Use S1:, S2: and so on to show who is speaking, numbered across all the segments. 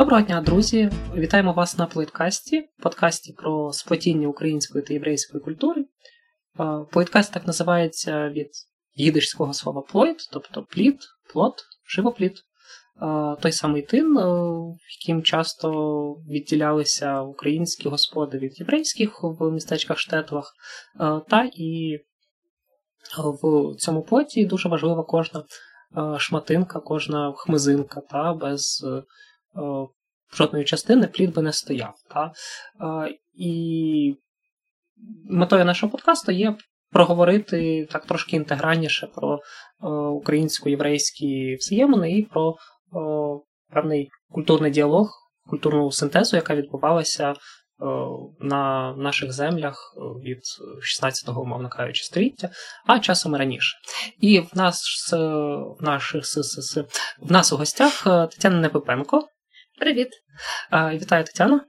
S1: Доброго дня, друзі! Вітаємо вас на плойткасті, подкасті про сплетіння української та єврейської культури. Плойткаст так називається від їдишського слова плойт, тобто плід, плот, живоплід. Той самий тин, яким часто відділялися українські господи від єврейських в містечках штетлах, та і в цьому плоті дуже важлива кожна шматинка, кожна хмизинка, та без жодної частини плід би не стояв. Та? І метою нашого подкасту є проговорити так трошки інтегральніше про українсько-єврейські взаємини і про певний культурний діалог, культурну синтезу, яка відбувалася на наших землях від 16-го, умовно кажучи, століття, а часом раніше. І в нас в наших в нас у гостях Тетяна Непипенко.
S2: Привіт.
S1: Вітаю Тетяна.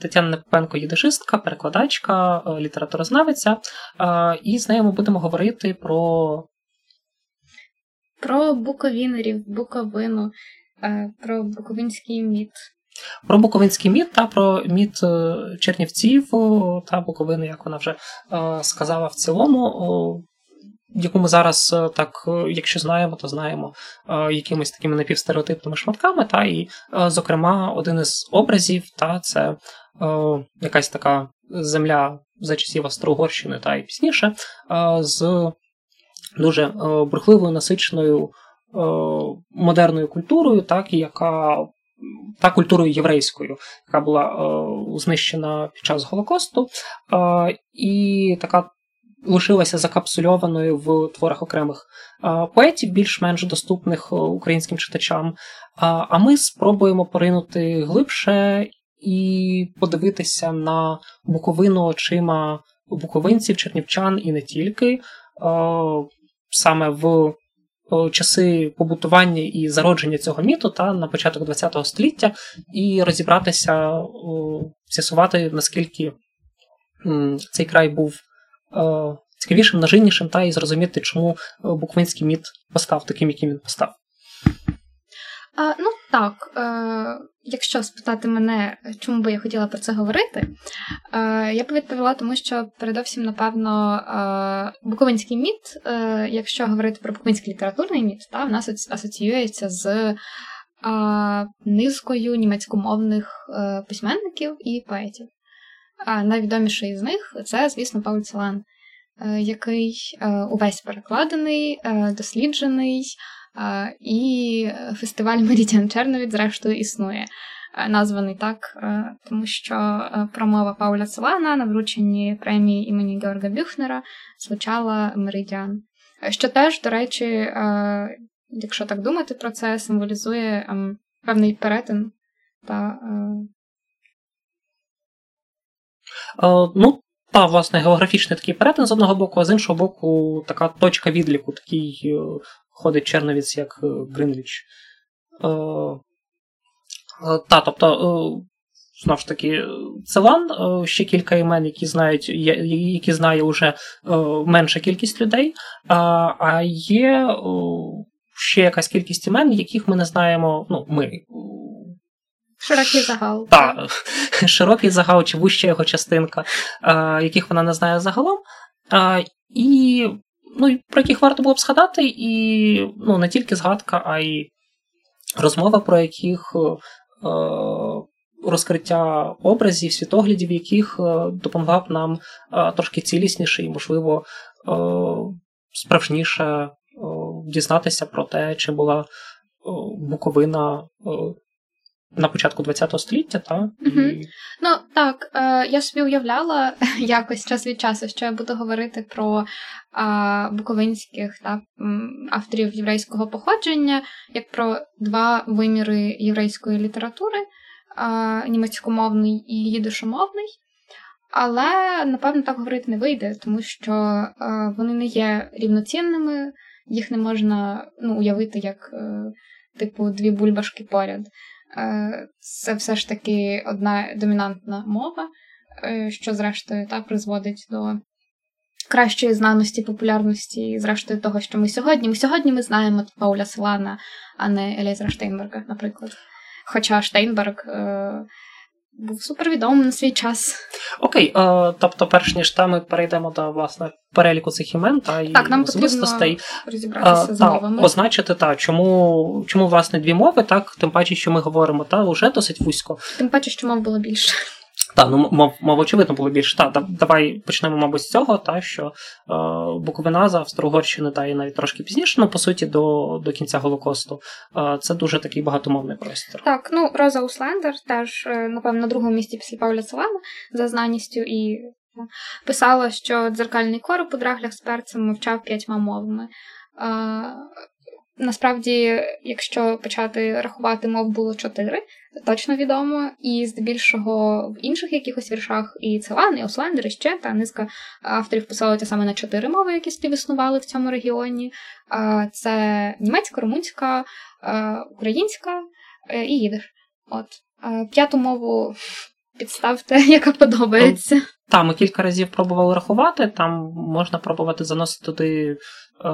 S1: Тетяна Непипенко їдишистка, перекладачка, літературознавиця. І з нею ми будемо говорити про.
S2: Про буковінерів, буковину, про буковинський міт.
S1: Про Буковинський міт та про міт е, Чернівців та Буковини, як вона вже е, сказала в цілому, яку ми зараз е, так, якщо знаємо, то знаємо якимись такими напівстереотипними шматками. Та І, зокрема, один із образів та це якась така земля за часів Австро-Угорщини та і пізніше, з дуже бурхливою насиченою модерною культурою, так, яка та культурою єврейською, яка була е, знищена під час Голокосту, е, і така лишилася закапсульованою в творах окремих е, поетів, більш-менш доступних українським читачам. А ми спробуємо поринути глибше і подивитися на Буковину очима буковинців, чернівчан і не тільки. Саме в часи побутування і зародження цього міту та на початок ХХ століття, і розібратися, з'ясувати, наскільки цей край був цікавішим, нажиннішим, та і зрозуміти, чому буквинський міт постав таким, яким він постав.
S2: А, Ну так, е, якщо спитати мене, чому би я хотіла про це говорити, е, я б відповіла, тому що передовсім, напевно, е, буковинський міт, е, якщо говорити про буковинський літературний міт, та, в нас асоціюється з е, низкою німецькомовних е, письменників і поетів. А найвідоміший із них це, звісно, Пауль Целан, який увесь перекладений, досліджений. І фестиваль Мерідіан Черновіт, зрештою, існує. Названий так, тому що промова Пауля Целана на врученні премії імені Георга Бюхнера звучала Меридіан. Що теж, до речі, якщо так думати про це, символізує певний перетин та.
S1: Ну, та, власне, географічний такий перетин з одного боку, а з іншого боку, така точка відліку, такий е, ходить Черновіць як е, Гринвіч. Е, е, та, тобто, знову ж таки, Целан, ще кілька імен, які знають, які знає вже менша кількість людей, а є ще якась кількість імен, яких ми не знаємо. ну, ми.
S2: Широкий загал.
S1: Так, широкий загал, чи вуща його частинка, яких вона не знає загалом. І ну, про яких варто було б згадати, і ну, не тільки згадка, а й розмова, про яких е, розкриття образів, світоглядів, яких е, допомогла б нам е, трошки цілісніше і, можливо, е, справжніше е, дізнатися про те, чи була е, Буковина на початку ХХ століття, та?
S2: Угу. І... Ну так, е, я собі уявляла якось час від часу, що я буду говорити про е, буковинських та, авторів єврейського походження, як про два виміри єврейської літератури, е, німецькомовний і їдишомовний. Але, напевно, так говорити не вийде, тому що е, вони не є рівноцінними, їх не можна ну, уявити як, е, типу, дві бульбашки поряд. Е, це все ж таки одна домінантна мова, е, що, зрештою, та призводить до кращої знаності, популярності, і, зрештою, того, що ми сьогодні. Ми сьогодні ми знаємо Пауля Селана, а не Елізера Штейнберга, наприклад. Хоча Штейнберг був супервідомим на свій час.
S1: Окей, е, тобто, перш ніж та ми перейдемо до власне переліку цих імен та
S2: так, нам потрібно розібратися
S1: е,
S2: з мовами.
S1: означити та чому чому власне дві мови, так тим паче, що ми говоримо, та вже досить вузько.
S2: Тим паче, що мов було більше.
S1: Так, ну мов, мов очевидно було більше. Так, давай почнемо, мабуть, з цього, та що е, Буковина з Австро-Угорщини, та і навіть трошки пізніше, ну по суті, до до кінця Голокосту. Е, це дуже такий багатомовний простір.
S2: Так, ну Роза Услендер теж, е, напевно, на другому місці після Павля Целена за знаністю і писала, що дзеркальний короб у драглях з перцем мовчав п'ятьма мовами. Е, Насправді, якщо почати рахувати, мов було чотири, точно відомо, і здебільшого в інших якихось віршах і Целан, і Ослендер, і ще та низка авторів посилаються саме на чотири мови, які співіснували в цьому регіоні. Це німецька, румунська, українська е, і їдиш. От п'яту мову підставте, яка подобається.
S1: Та, ми кілька разів пробували рахувати, там можна пробувати заносити туди е,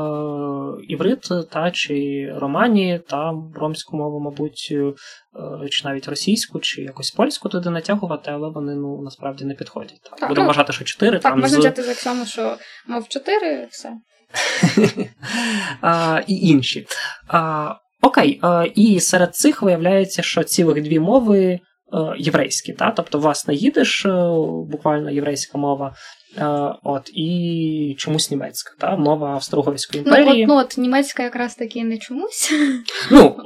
S1: іврит, та, чи романі, та ромську мову, мабуть, е, чи навіть російську, чи якось польську туди натягувати, але вони ну, насправді не підходять. Так. так Буду ну, вважати, що чотири.
S2: Так, там можна з... взяти за аксіому, що мов чотири, все.
S1: а, І інші. А, Окей, і серед цих виявляється, що цілих дві мови. Е, єврейські, та? тобто, власне, їдеш, е, буквально єврейська мова, е, от, і чомусь німецька, та? мова Австро-Угорської імперії.
S2: Ну, от, ну, от німецька якраз таки не чомусь.
S1: Ну,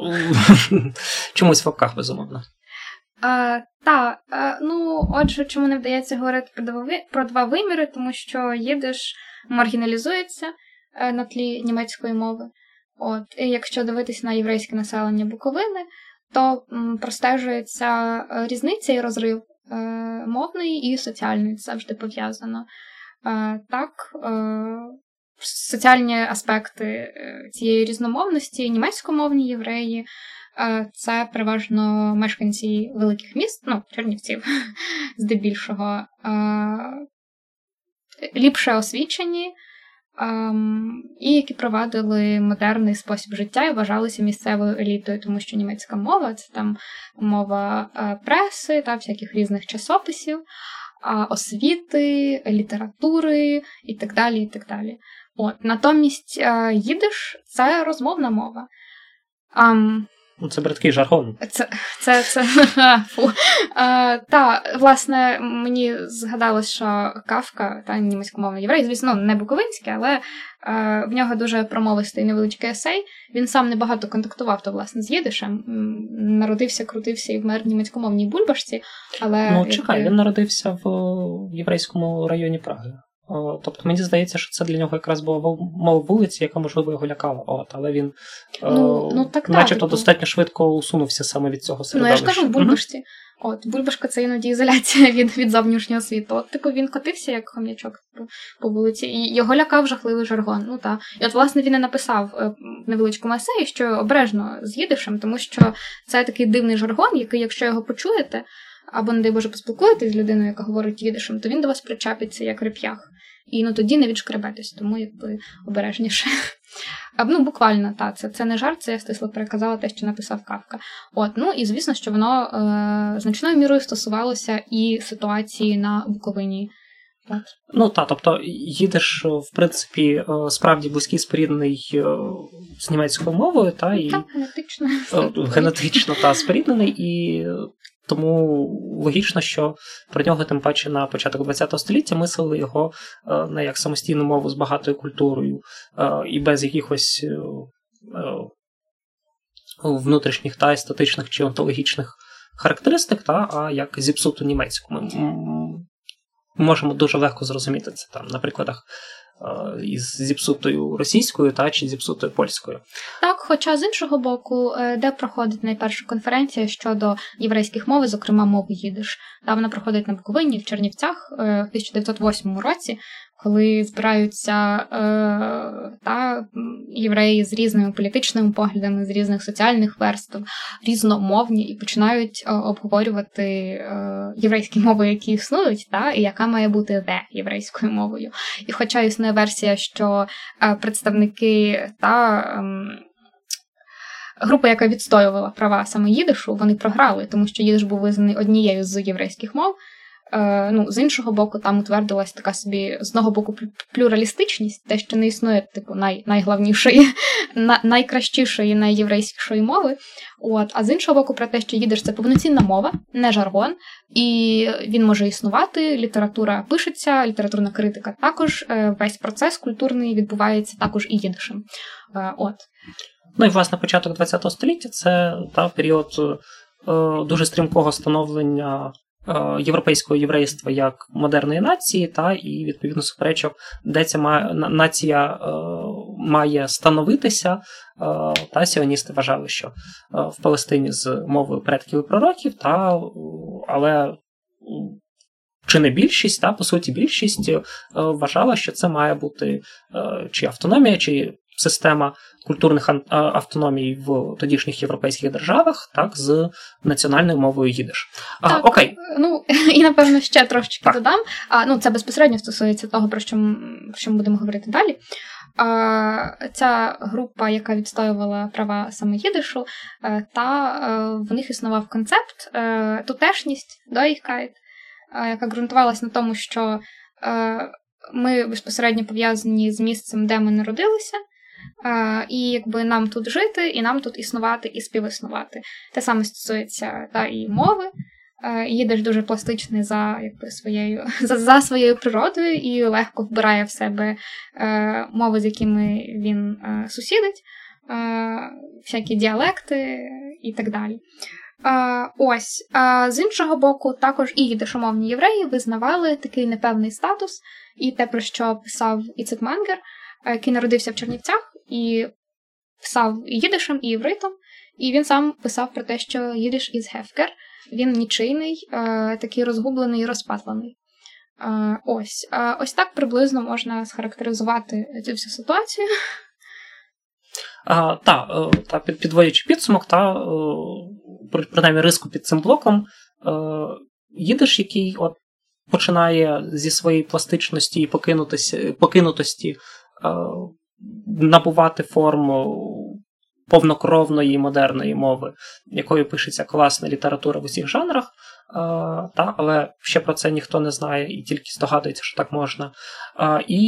S1: чомусь в лапках, безумовно.
S2: Так, ну, отже, чому не вдається говорити про два, про два виміри, тому що їдеш маргіналізується на тлі німецької мови. От, І якщо дивитись на єврейське населення Буковини, то простежується е, різниця і розрив е, мовний і соціальний завжди пов'язано. Е, так, соціальні аспекти цієї різномовності, німецькомовні євреї. Це переважно мешканці великих міст, ну, Чернівців, здебільшого, ліпше освічені, і які провадили модерний спосіб життя і вважалися місцевою елітою, тому що німецька мова це там мова е, преси та всяких різних часописів, освіти, літератури і так далі. і так далі. От, Натомість е, їдиш це розмовна мова.
S1: Ну, це браткий жаргон.
S2: Це це, це фу. А, Та, власне, мені згадалось, що Кавка, та німецькомовний єврей, звісно, не буковинський, але а, в нього дуже промовистий невеличкий есей. Він сам небагато контактував то, власне, з Єдишем. Народився, крутився і вмер в німецькомовній бульбашці. але...
S1: Ну, чекай, він народився в єврейському районі Праги. Тобто мені здається, що це для нього якраз була мова вулиці, яка, можливо, його лякала. От, Але він ну, ну, так, начебто так, достатньо швидко усунувся саме від цього середовища.
S2: Ну, я ж кажу, в бульбашці. Mm-hmm. От, Бульбашка це іноді ізоляція від від зовнішнього світу. От типу він котився як хом'ячок по, по вулиці, і його лякав жахливий жаргон. Ну та. І от, власне, він і написав е, в невеличкому есеї, що обережно з їдишем, тому що це такий дивний жаргон, який, якщо його почуєте, або, не дай Боже, поспілкуєтесь з людиною, яка говорить їдишем, то він до вас причепиться як реп'ях. І ну тоді не відшкребетесь, тому якби обережніше. А, ну, буквально, так, це це не жарт, це я стисло переказала те, що написав Кавка. От, ну і звісно, що воно е, значною мірою стосувалося і ситуації на Буковині.
S1: От. Ну так, тобто їдеш, в принципі, е, справді близький споріднений е, з німецькою мовою, та і
S2: так, генетично
S1: генетично та споріднений, і тому логічно, що про нього, тим паче, на початок ХХ століття мислили його е, не як самостійну мову з багатою культурою е, і без якихось е, внутрішніх та естетичних чи онтологічних характеристик, та, а як зіпсуту німецьку. Можемо дуже легко зрозуміти це там на прикладах Е, із зіпсутою російською та чи зіпсутою польською.
S2: Так, хоча з іншого боку, е, де проходить найперша конференція щодо єврейських мов, зокрема мови їдиш, та вона проходить на Буковині в Чернівцях е, в 1908 році коли збираються е, та євреї з різними політичними поглядами, з різних соціальних верств, різномовні, і починають е, обговорювати е, єврейські мови, які існують, та і яка має бути де єврейською мовою. І, хоча існує версія, що е, представники та. Ем, група, яка відстоювала права саме їдишу, вони програли, тому що їдиш був визнаний однією з єврейських мов. Е, ну, З іншого боку, там утвердилась така собі з одного боку плюралістичність, те, що не існує типу най, найглавнішої, на, найкращішої, найєврейськішої мови. От, А з іншого боку, про те, що їдеш це повноцінна мова, не жаргон, і він може існувати. Література пишеться, літературна критика також. Е, весь процес культурний відбувається також і їдишем. Е, от.
S1: Ну і власне початок ХХ століття це та період е, дуже стрімкого становлення європейського єврейства як модерної нації, та і відповідно суперечок, де ця нація е, має становитися. Е, та сіоністи вважали, що в Палестині з мовою предків і пророків, та але. Чи не більшість, та по суті, більшість вважала, що це має бути чи автономія, чи система культурних автономій в тодішніх європейських державах, так, з національною мовою.
S2: Так, а, Окей. Ну і напевно ще трошечки так. додам. А, Ну, це безпосередньо стосується того, про що, про що ми будемо говорити далі. А, Ця група, яка відстоювала права саме їдишу, е, та е, в них існував концепт е, тутешність доїхкайт, яка ґрунтувалася на тому, що ми безпосередньо пов'язані з місцем, де ми народилися. І якби нам тут жити, і нам тут існувати і співіснувати. Те саме стосується та і мови. Їдеш дуже пластичний за якби, своєю за, за своєю природою і легко вбирає в себе е, мови, з якими він е, сусідить, е, всякі діалекти і так далі. Е, ось, з іншого боку, також і їдишомовні євреї визнавали такий непевний статус, і те, про що писав Іцик Менгер, який народився в Чернівцях і писав і їдишем, і євритом, і він сам писав про те, що їдиш із Гефкер, він нічийний, е, такий розгублений і розпатлений. Е, ось е, ось так приблизно можна схарактеризувати цю всю ситуацію.
S1: А, та, та, підводячи підсумок, та, принаймні риску під цим блоком, їдиш, який от починає зі своєї пластичності і покинутості, покинутості набувати форму повнокровної модерної мови, якою пишеться класна література в усіх жанрах, е, та, але ще про це ніхто не знає і тільки здогадується, що так можна. Е, і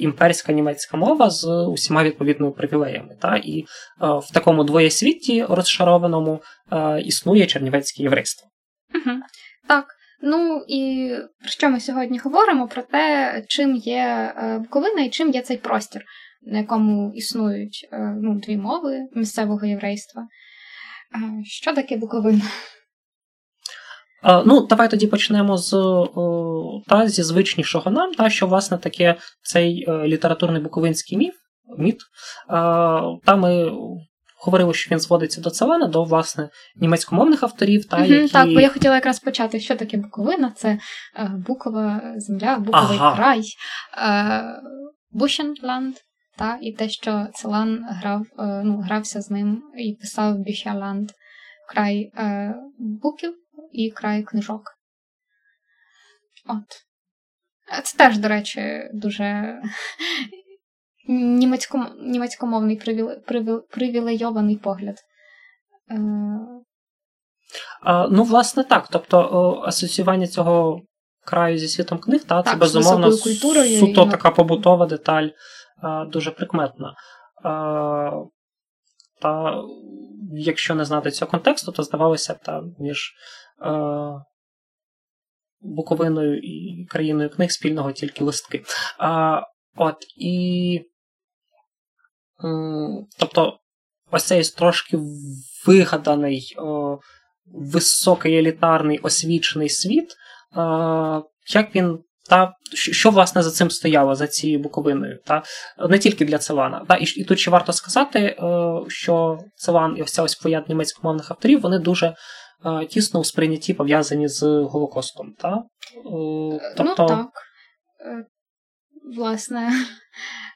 S1: імперська німецька мова з усіма відповідними привілеями. Та, І е, в такому двоєсвіті розшарованому існує чернівецьке єврейство.
S2: Угу. Так. Ну і про що ми сьогодні говоримо? Про те, чим є Буковина і чим є цей простір на якому існують е, ну, дві мови місцевого єврейства. Що таке Буковина?
S1: Ну, давай тоді почнемо з та, зі звичнішого нам, та, що, власне, таке цей е, літературний буковинський міф, міт. Та ми говорили, що він зводиться до Целена, до власне німецькомовних авторів. Та,
S2: угу, які... Так, бо я хотіла якраз почати, що таке Буковина, це е, Букова земля, Буковий ага. край, Бушенланд. Та, І те, що Целан грав, е, ну, грався з ним і писав Біхяланд край е, буків і край книжок. От. Це теж, до речі, дуже німецько, німецькомовний привілейований погляд. Е...
S1: А, Ну, власне, так. Тобто, асоціювання цього краю зі світом книг, та, так, це безумовно суто і... така побутова деталь дуже прикметна. Та якщо не знати цього контексту, то здавалося та між Буковиною і країною книг спільного тільки листки. А, От і. Тобто, ось цей трошки вигаданий, о, високий елітарний освічений світ, о, як він та що власне за цим стояло за цією буковиною, та не тільки для Целана. Та і, і тут ще варто сказати, е, що Целан і вся ось пояд німецькомовних авторів вони дуже е, тісно у сприйнятті пов'язані з Голокостом. Та?
S2: Тобто... Ну так. Власне, Е,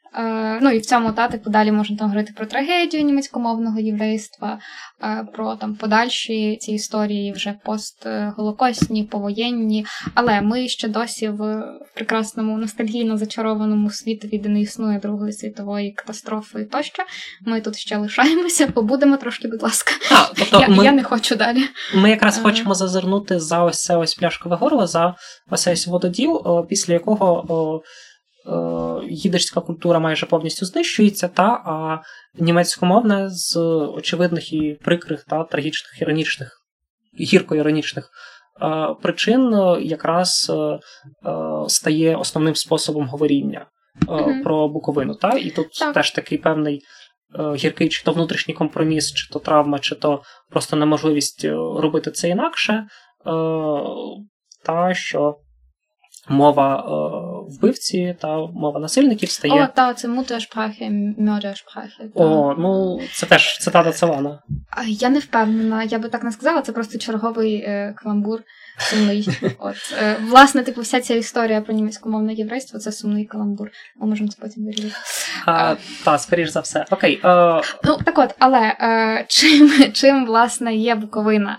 S2: ну і в цьому та типу далі можна там говорити про трагедію німецькомовного єврейства, е, про там подальші ці історії вже постголокосні, повоєнні. Але ми ще досі в, прекрасному ностальгійно зачарованому світові, де не існує Другої світової катастрофи тощо. Ми тут ще лишаємося, побудемо трошки, будь ласка.
S1: А, тобто
S2: я,
S1: ми,
S2: я не хочу далі.
S1: Ми якраз
S2: Е.
S1: хочемо зазирнути за ось це ось пляшкове горло, за ось ось вододіл, після якого їдерська культура майже повністю знищується, та а німецькомовна з очевидних і прикрих та трагічних іронічних, гірко-іронічних е, причин е, якраз е, е, стає основним способом говоріння е,
S2: Мгм.
S1: про Буковину. Та? І тут
S2: Так.
S1: теж такий певний е, гіркий, чи то внутрішній компроміс, чи то травма, чи то просто неможливість е, робити це інакше, е, та що мова е, вбивці та мова насильників стає.
S2: О, та, це Mördersprache. та.
S1: О, ну це теж цитата Цевана.
S2: А, Я не впевнена, я би так не сказала, це просто черговий е, каламбур сумний. От, е, власне, типу, вся ця історія про німецькомовне єврейство це сумний каламбур. Ми можемо це потім вирішити.
S1: Та, скоріш за все. Окей. Е,
S2: Ну, так от, але е, чим, чим власне є Буковина?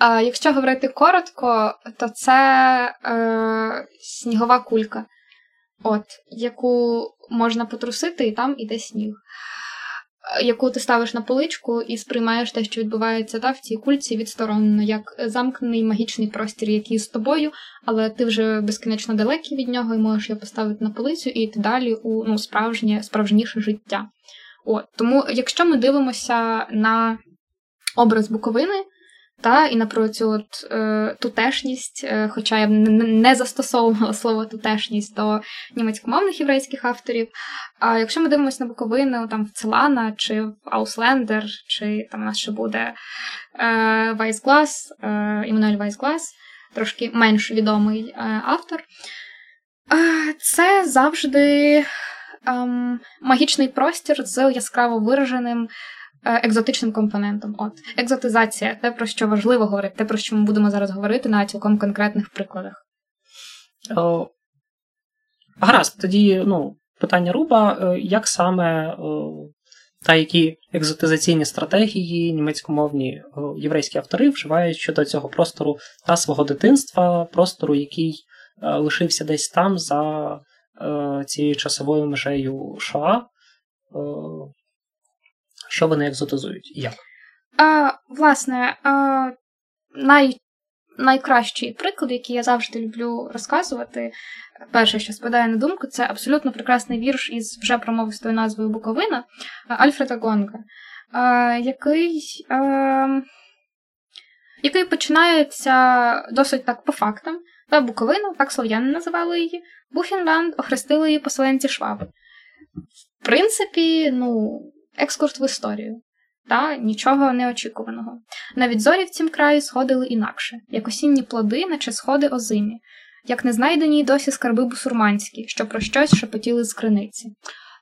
S2: Е, якщо говорити коротко, то це е, снігова кулька, от, яку можна потрусити, і там іде сніг. Яку ти ставиш на поличку і сприймаєш те, що відбувається та, в цій кульці відсторонено, як замкнений магічний простір, який з тобою, але ти вже безкінечно далекий від нього і можеш його поставити на полицю і йти далі у ну, справжнє, справжніше життя. От, тому, якщо ми дивимося на образ Буковини, та, і про цю от, е, тутешність, е, хоча я б не, застосовувала слово тутешність до німецькомовних єврейських авторів. А якщо ми дивимося на Буковину там в Целана чи в Ауслендер, чи там у нас ще буде е, Вайсглас, е, Іммануель Вайсглас, трошки менш відомий е, автор, е, це завжди ем, магічний простір з яскраво вираженим екзотичним компонентом. От екзотизація, те, про що важливо говорити, те, про що ми будемо зараз говорити на цілком конкретних прикладах.
S1: О, гаразд, тоді ну, питання Руба: е, як саме та які екзотизаційні стратегії німецькомовні єврейські автори вживають щодо цього простору та свого дитинства, простору, який е, лишився десь там за е, цією часовою межею Шоа? Що вони екзотизують? Як?
S2: А, власне, а, най, найкращий приклад, який я завжди люблю розказувати, перше, що спадає на думку, це абсолютно прекрасний вірш із вже промовистою назвою Буковина Альфреда Гонга, а, який, а, який починається досить так по фактам. Та Буковина, так слов'яни називали її, Бухенланд охрестили її поселенці Шваби. В принципі, ну, екскурс в історію. Та нічого неочікуваного. Навіть зорі в цім краї сходили інакше, як осінні плоди, наче сходи озимі, як незнайдені й досі скарби бусурманські, що про щось шепотіли з криниці.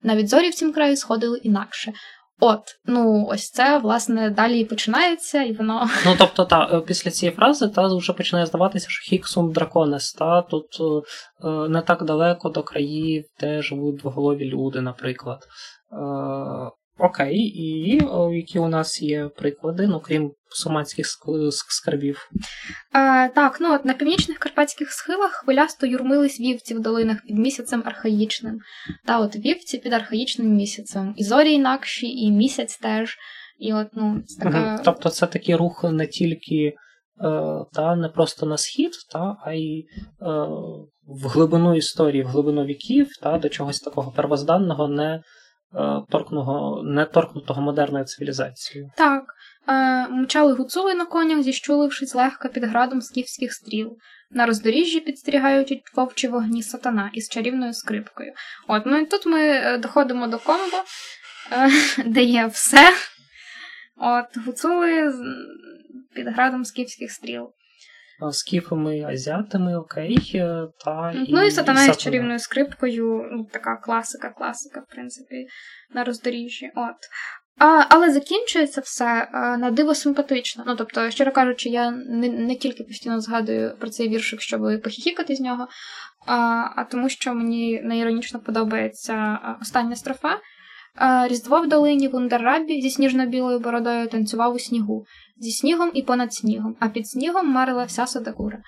S2: Навіть зорі в цім краї сходили інакше. От, ну ось це, власне, далі і починається, і воно.
S1: Ну, тобто, та, е, після цієї фрази та вже починає здаватися, що Хіксум драконес, та тут е, е, не так далеко до країв, де живуть двоголові люди, наприклад. Е, окей, і е, які у нас є приклади, ну крім суманських ск- ск- скарбів.
S2: А, так, ну от на північних карпатських схилах хвилясто юрмились вівці в долинах під місяцем архаїчним. Та от вівці під архаїчним місяцем. І зорі інакші, і місяць теж. І от, ну, це така.
S1: Тобто це такий рух не тільки е, та, не просто на схід, та, а й е, в глибину історії, в глибину віків, та, до чогось такого первозданного, не, е, торкного, не торкнутого модерною цивілізацією.
S2: Так. Е, мчали гуцули на конях, зіщулившись злегка під градом скіфських стріл. На роздоріжжі підстерігають вовчі вогні сатана із чарівною скрипкою. От, ну і тут ми е, доходимо до комбо, е, де є все. От, гуцули під градом скіфських стріл.
S1: Скіфами, азіатами, окей, е, та
S2: Ну і сатана із чарівною скрипкою, ну, така класика, класика, в принципі, на роздоріжжі. От. А, але закінчується все а, на диво симпатично. Ну, тобто, щиро кажучи, я не, не тільки постійно згадую про цей віршик, щоб похіхікати з нього, а а тому, що мені найіронічно подобається остання строфа. Різдво в долині Вундеррабі зі сніжно-білою бородою танцював у снігу, зі снігом і понад снігом, а під снігом марила вся Садагура.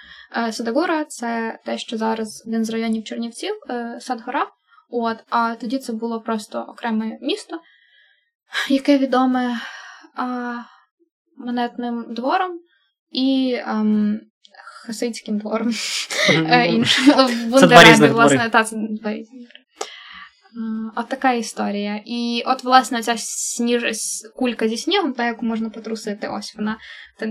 S2: Садагура це те, що зараз один з районів Чернівців, е, Садгора. От, А тоді це було просто окреме місто, яке відоме а, монетним двором і а, ем, хасидським двором. Е, іншим.
S1: Вундеррабі, власне,
S2: та, це два різні. От така історія. І от, власне, ця сніж... кулька зі снігом, та яку можна потрусити, ось вона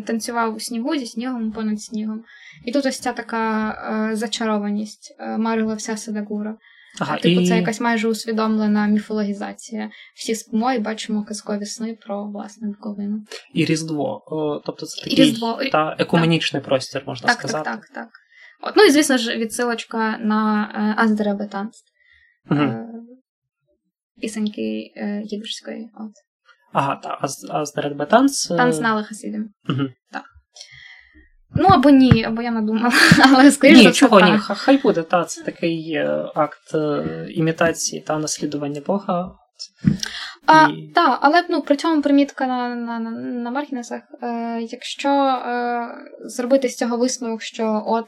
S2: танцював у снігу зі снігом понад снігом. І тут ось ця така е, зачарованість е, марила вся Садагура. Ага, Типу, і... це якась майже усвідомлена міфологізація. Всі спимо і бачимо казкові сни про власне Буковину.
S1: І Різдво. О, тобто це такий Різдво. та екуменічний так. простір, можна
S2: так,
S1: сказати.
S2: Так, так, так. От, Ну і звісно ж, відсилочка на е, Аздеребетанс. Угу. Пісеньки е, Їбрської. От.
S1: Ага, так, Аздеребетанс.
S2: Танц на Лехасідим. Угу. Так. Ну або ні, або я надумала. Але скоріше
S1: Ні, чого ні, хай буде, та це такий е, акт е, імітації та наслідування Бога.
S2: А, і... Так, але ну, при цьому примітка на на, на Мархінесах, е, якщо е, зробити з цього висновок, що от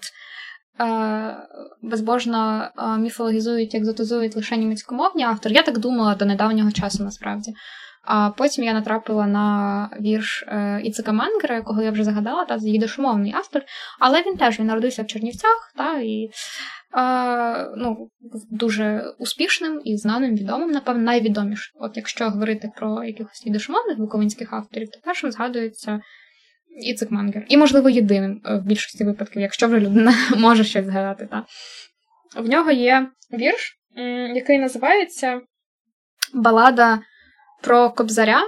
S2: безбожно е, міфологізують, екзотизують лише німецькомовні автори, я так думала до недавнього часу насправді. А потім я натрапила на вірш е, Іцика Мангера, якого я вже загадала, та їдошумовний автор. Але він теж він народився в Чернівцях, та і е, ну, дуже успішним і знаним, відомим, напевно, найвідомішим. От якщо говорити про якихось їдошумовних буковинських авторів, то першим згадується Іцик Мангер. І, можливо, єдиним е, в більшості випадків, якщо вже людина може щось згадати. Та. В нього є вірш, який називається Балада про Кобзаря.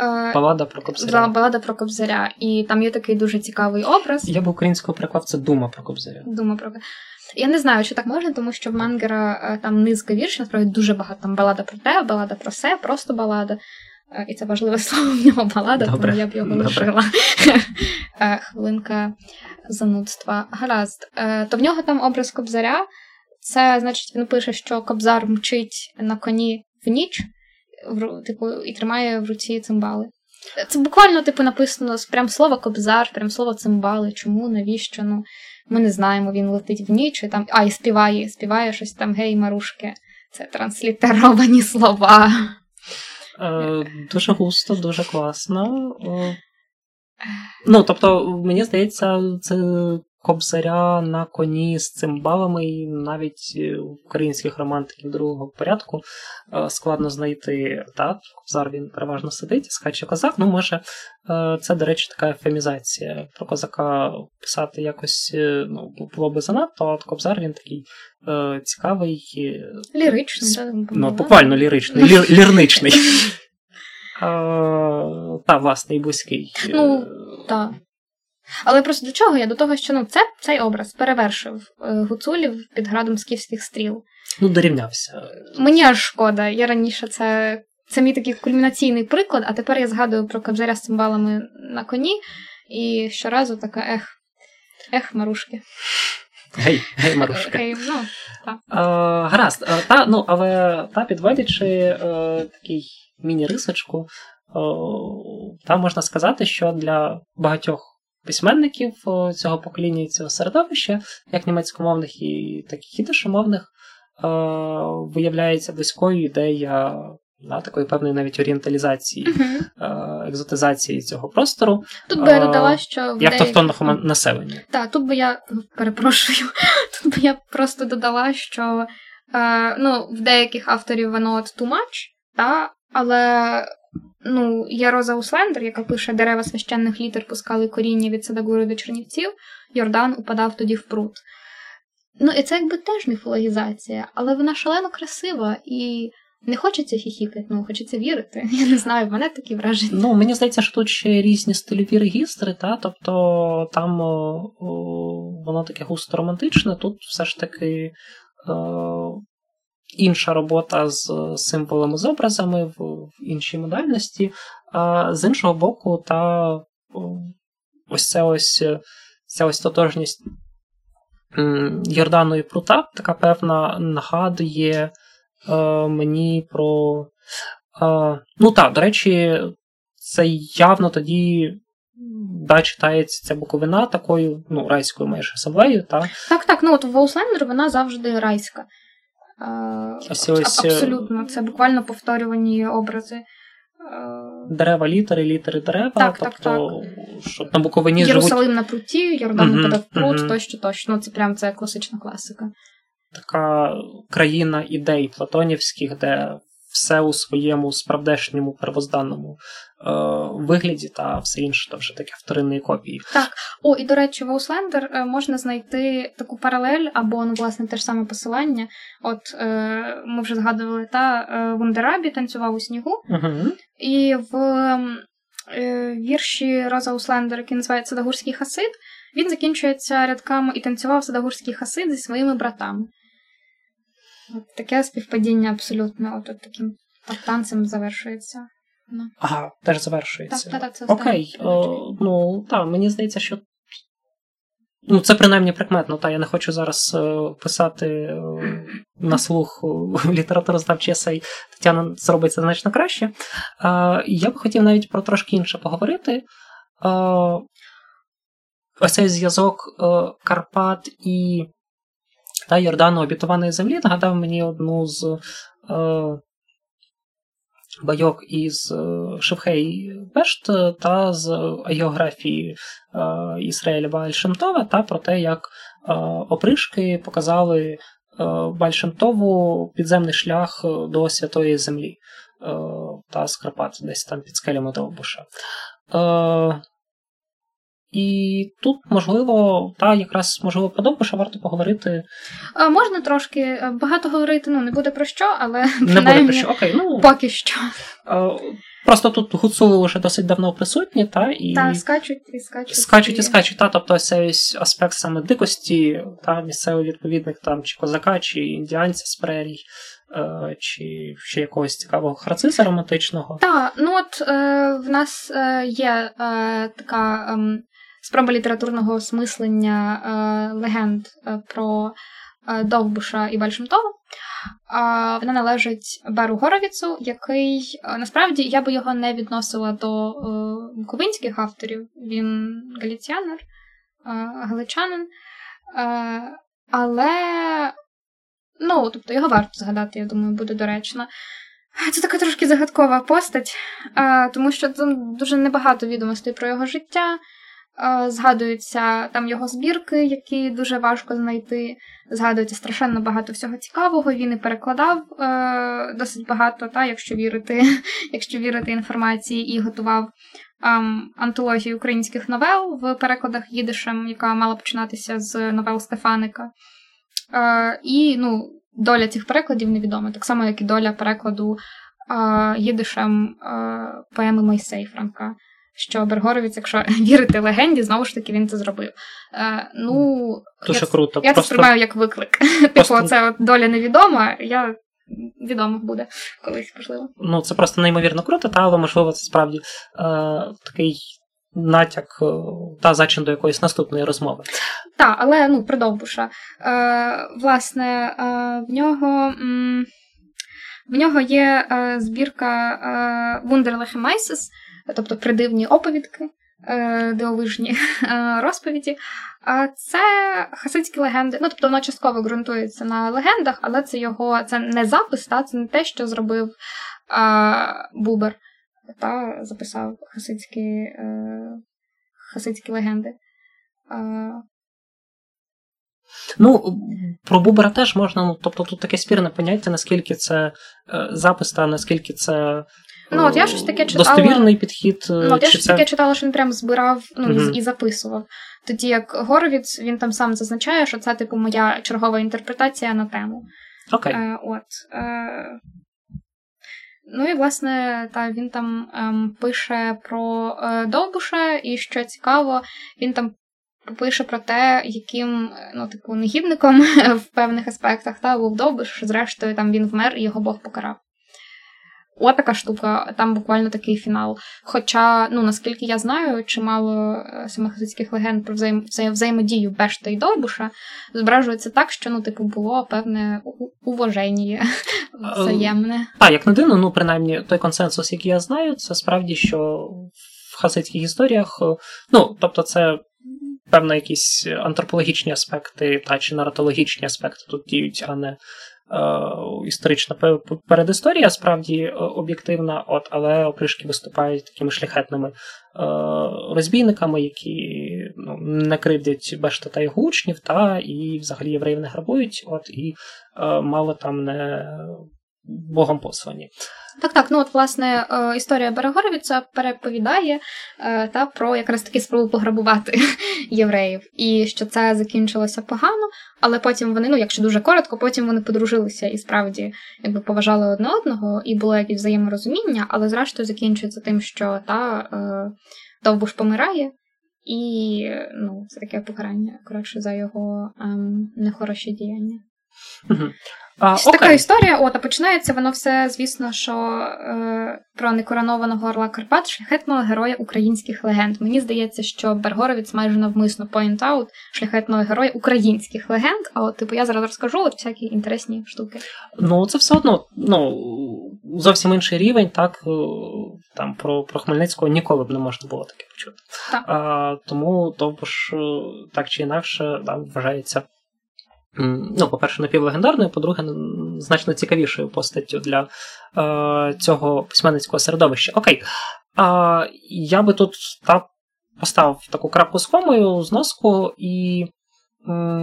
S1: Е, балада про Кобзаря.
S2: Балада про Кобзаря. І там є такий дуже цікавий образ.
S1: Я б українського приклав це Дума про Кобзаря.
S2: Дума про Я не знаю, чи так можна, тому що в Мангера е, там низка віршів, насправді дуже багато. Там балада про те, балада про се, просто балада. Е, і це важливе слово в нього балада, Добре. тому я б його лишила. Хвилинка занудства. Гаразд. То в нього там образ Кобзаря. Це значить, він пише, що Кобзар мчить на коні в ніч в, типу, і тримає в руці цимбали. Це буквально, типу, написано прям слово кобзар, прям слово цимбали. Чому, навіщо? Ну, Ми не знаємо, він летить в ніч і там. А, і співає, співає щось там гей, марушки. Це транслітеровані слова.
S1: Е, Дуже густо, дуже класно. Е, ну, тобто, мені здається, це кобзаря на коні з цимбалами, і навіть е, українських романтиків другого порядку е, складно знайти. Так, Кобзар він переважно сидить, скаче козак. Ну, може, е, це, до речі, така ефемізація. Про козака писати якось ну, було би занадто, а от Кобзар він такий цікавий.
S2: Ліричний, з...
S1: ну, буквально ліричний, лір, лірничний. Та, власне, і близький.
S2: Ну, так. Але просто до чого я? До того, що ну, це, цей образ перевершив е, гуцулів під градом скіфських стріл.
S1: Ну, дорівнявся.
S2: Мені аж шкода. Я раніше це це мій такий кульмінаційний приклад, а тепер я згадую про кабзаря з цимбалами на коні, і щоразу така ех, ех, марушки.
S1: Гей, гей, Марушка.
S2: Гей, ну, так.
S1: А, гаразд, та, ну, але та підводячи е, такий міні-рисочку, там можна сказати, що для багатьох письменників цього покоління і цього середовища, як німецькомовних, і так і хідишомовних, виявляється близькою ідея да, такої певної навіть орієнталізації, uh-huh. екзотизації цього простору.
S2: Тут би я додала, що
S1: в як автохтонного населення.
S2: Так, тут би я перепрошую, тут би я просто додала, що ну, в деяких авторів воно от too much, та, але ну, є Роза Услендер, яка пише дерева священних літер пускали коріння від Садагури до Чернівців, Йордан упадав тоді в пруд. Ну, і це якби теж міфологізація, але вона шалено красива і. Не хочеться хіхікати, ну хочеться вірити. Я не знаю, в мене такі враження.
S1: Ну, мені здається, що тут ще різні стильові регістри, та? тобто там о, о, воно таке густо романтичне, тут все ж таки о, інша робота з символами, з образами в іншій модальності. А з іншого боку, та ось це ось ця ось тотожність Йордану і Прута, така певна нагадує е, мені про. Е, ну так, до речі, це явно тоді. Да, читається ця буковина такою, ну, райською майже асамблеєю, так?
S2: Так, так, ну от в Ауслендер вона завжди райська.
S1: Ось, ось,
S2: Абсолютно, це буквально повторювані образи.
S1: Дерева, літери, літери, дерева.
S2: Так,
S1: тобто,
S2: так,
S1: що на Буковині
S2: Єрусалим
S1: живуть...
S2: на пруті, Йордан подав пруд,
S1: uh-huh.
S2: тощо, тощо. Ну, це прям це класична класика.
S1: Така країна ідей платонівських, де все у своєму справдешньому первозданному е, вигляді, та все інше то вже таке вторинної копії.
S2: Так. О, і до речі, в Ауслендер можна знайти таку паралель, або ну, власне те ж саме посилання. От е, ми вже згадували, та е, Вундерабі танцював у снігу,
S1: угу.
S2: і в е, вірші Роза Ауслендер, який називається Садагурський Хасид, він закінчується рядками і танцював Садагурський Хасид зі своїми братами. От Таке співпадіння абсолютно от, от таким танцем завершується. Ну.
S1: Ага, теж завершується.
S2: Так, так, так, це
S1: Окей. О, ну, так, мені здається, що. Ну, це принаймні прикметно, та я не хочу зараз е, писати е, на слух літературознавчий есей. Тетяна зробить це значно краще. Е, я б хотів навіть про трошки інше поговорити. Е, ось цей зв'язок е, Карпат і та Йордану обітованої землі нагадав мені одну з е, байок із е, Шевхей Бешт та з географії е, Ісраїля Бальшемтова та про те, як е, опришки показали е, Бальшемтову підземний шлях до Святої Землі е, та з Карпат, десь там під скелями Довбуша. Е, і тут, можливо, та якраз можливо що варто поговорити.
S2: А, можна трошки багато говорити, ну не буде про що, але
S1: не буде про що. Окей, ну
S2: поки що.
S1: Просто тут гуцули вже досить давно присутні, та і
S2: та, скачуть і скачуть.
S1: Скачуть і скачуть, та, тобто цей аспект саме дикості, та місцевий відповідник там чи козака, чи індіанця з прерій. Чи ще якогось цікавого харциса романтичного?
S2: Так, ну от е, в нас е, є е, така е, спроба літературного осмислення е, легенд е, про е, Довбуша і Бальшемтова. Вона належить Беру Горовіцу, який насправді я би його не відносила до буковинських авторів. Він галіціанер, галичанин. Але ну, тобто його варто згадати, я думаю, буде доречно. Це така трошки загадкова постать, тому що там дуже небагато відомостей про його життя. Згадуються там його збірки, які дуже важко знайти. Згадується страшенно багато всього цікавого. Він і перекладав е, досить багато, та, якщо вірити якщо вірити інформації, і готував ем, антологію українських новел в перекладах їдишем, яка мала починатися з новел Стефаника. Е, І ну, доля цих перекладів невідома, так само, як і доля перекладу е, їдишем е, поеми Мойсей Франка що Бергоровець, якщо вірити легенді, знову ж таки він це зробив. Е, Ну,
S1: Дуже
S2: я,
S1: круто.
S2: Я Просто... це сприймаю як виклик. Типу, Просто... Типу, це от доля невідома, я відомо буде колись можливо.
S1: Ну, це просто неймовірно круто, та але можливо, це справді е, такий. Натяк е, та зачин до якоїсь наступної розмови.
S2: Так, але ну, про Довбуша. Е, Власне, е, в нього м, в нього є е, збірка е, Wunderliche Meises, тобто придивні оповідки, е, дивовижні е, розповіді. Це хасидські легенди. Ну, тобто воно частково ґрунтується на легендах, але це його це не запис, та, це не те, що зробив а, Бубер, та записав хасидські е, хасидські легенди.
S1: Ну, про Бубера теж можна, ну, тобто тут таке спірне поняття, наскільки це е, запис, та наскільки це
S2: Ну, от я щось таке читала.
S1: Достовірний підхід.
S2: Ну, от я щось це... таке читала, що він прям збирав ну, mm-hmm. і записував. Тоді як Горовіц, він там сам зазначає, що це, типу, моя чергова інтерпретація на тему.
S1: Окей. Okay.
S2: Е, от. Е... Ну і, власне, та, він там ем, пише про е, Довбуша, і що цікаво, він там пише про те, яким ну, типу, негідником в певних аспектах та, був Довбуш, що зрештою там він вмер і його Бог покарав. От така штука, там буквально такий фінал. Хоча, ну наскільки я знаю, чимало е, самих хазицьких легенд про взаєм... взаємодію Бешта і Довбуша зображується так, що ну, типу, було певне уваження взаємне.
S1: А, як не дивно, ну принаймні той консенсус, який я знаю, це справді, що в хасидських історіях, ну, тобто, це. Певно, якісь антропологічні аспекти та чи наратологічні аспекти тут діють, а не Е, історична передісторія, справді е, об'єктивна, от, але опришки виступають такими шляхетними е, розбійниками, які ну, не кривдять Бешта та його учнів, та і взагалі євреїв не грабують, от, і мало там не богом послані.
S2: Так, так, ну от власне е, історія Берегоровіця переповідає е, та про якраз таки спробу пограбувати євреїв, і що це закінчилося погано, але потім вони, ну якщо дуже коротко, потім вони подружилися і справді якби поважали одне одного, і було якесь взаєморозуміння, але зрештою закінчується тим, що та е, Довбуш помирає. І ну, це таке покарання коротше за його ем, нехороші діяння.
S1: А,
S2: Така історія, от, а починається воно все, звісно, що е, про некоронованого Орла Карпат, шляхетного героя українських легенд. Мені здається, що Бергоровець майже навмисно point-out шляхетного героя українських легенд. А от, типу, я зараз розкажу от всякі інтересні штуки.
S1: Ну, це все одно ну, зовсім інший рівень, так е, там про про Хмельницького ніколи б не можна було таке почути.
S2: Так.
S1: А, Тому то ж так чи інакше там вважається ну, по-перше, напівлегендарною, по-друге, значно цікавішою постаттю для е, цього письменницького середовища. Окей. А, Я би тут та, поставив таку крапку з комою, зноску, і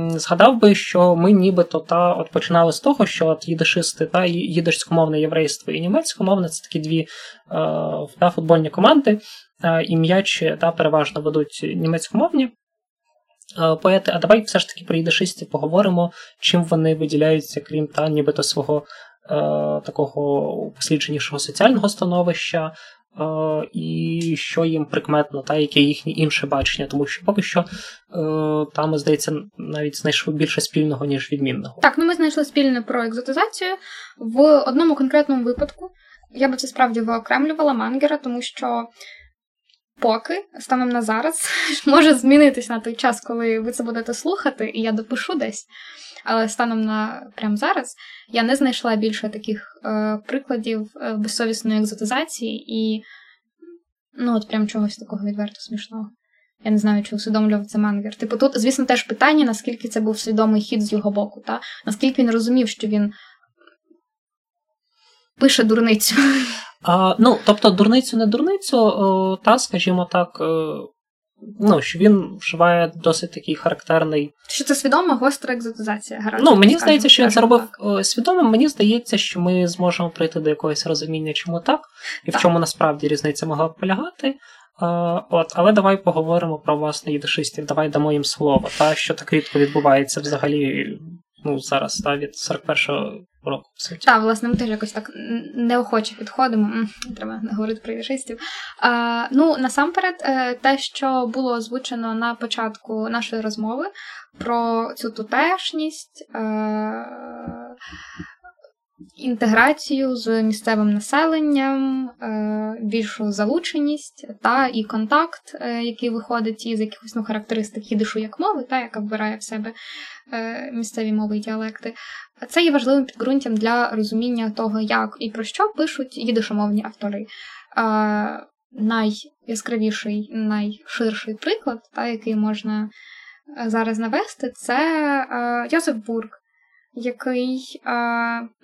S1: згадав би, що ми нібито та от починали з того, що от їдишисти та їдишськомовне єврейство і німецькомовне це такі дві е, та, футбольні команди, е, і м'ячі та переважно ведуть німецькомовні. Е, поети, а давай все ж таки про ідешистів поговоримо, чим вони виділяються, крім та нібито свого е, такого послідженішого соціального становища, е, і що їм прикметно, та яке їхнє інше бачення, тому що поки що е, там, здається, навіть знайшли більше спільного, ніж відмінного.
S2: Так, ну ми знайшли спільне про екзотизацію в одному конкретному випадку. Я би це справді виокремлювала Мангера, тому що поки станом на зараз може змінитись на той час, коли ви це будете слухати, і я допишу десь. Але станом на прямо зараз я не знайшла більше таких е, прикладів е, безсовісної екзотизації і ну от прям чогось такого відверто смішного. Я не знаю, чи усвідомлював це Мангер. Типу, тут, звісно, теж питання, наскільки це був свідомий хід з його боку, та наскільки він розумів, що він пише дурницю.
S1: А, Ну, тобто, дурницю не дурницю, та, скажімо так, ну, що він вживає досить такий характерний.
S2: Що це свідома гостра екзотизація?
S1: Гаразд, ну, мені здається, що він це робив свідомо. Мені здається, що ми зможемо прийти до якогось розуміння, чому так, і так. в чому насправді різниця могла б полягати. Uh, от, Але давай поговоримо про власне їдишистів, давай дамо їм слово, та що так рідко відбувається взагалі ну, зараз та, від 41-го року.
S2: Так, власне, ми теж якось так неохоче підходимо. Треба не говорити про вішистів. Е, Ну, насамперед, е, те, що було озвучено на початку нашої розмови про цю тутешність. Е, інтеграцію з місцевим населенням, е, більшу залученість та і контакт, який виходить із якихось ну, характеристик їдишу як мови, та яка вбирає в себе місцеві мови і діалекти. Це є важливим підґрунтям для розуміння того, як і про що пишуть їдишомовні автори. Найяскравіший, найширший приклад, та, який можна е, зараз навести, це е, Йозеф Бург, який е,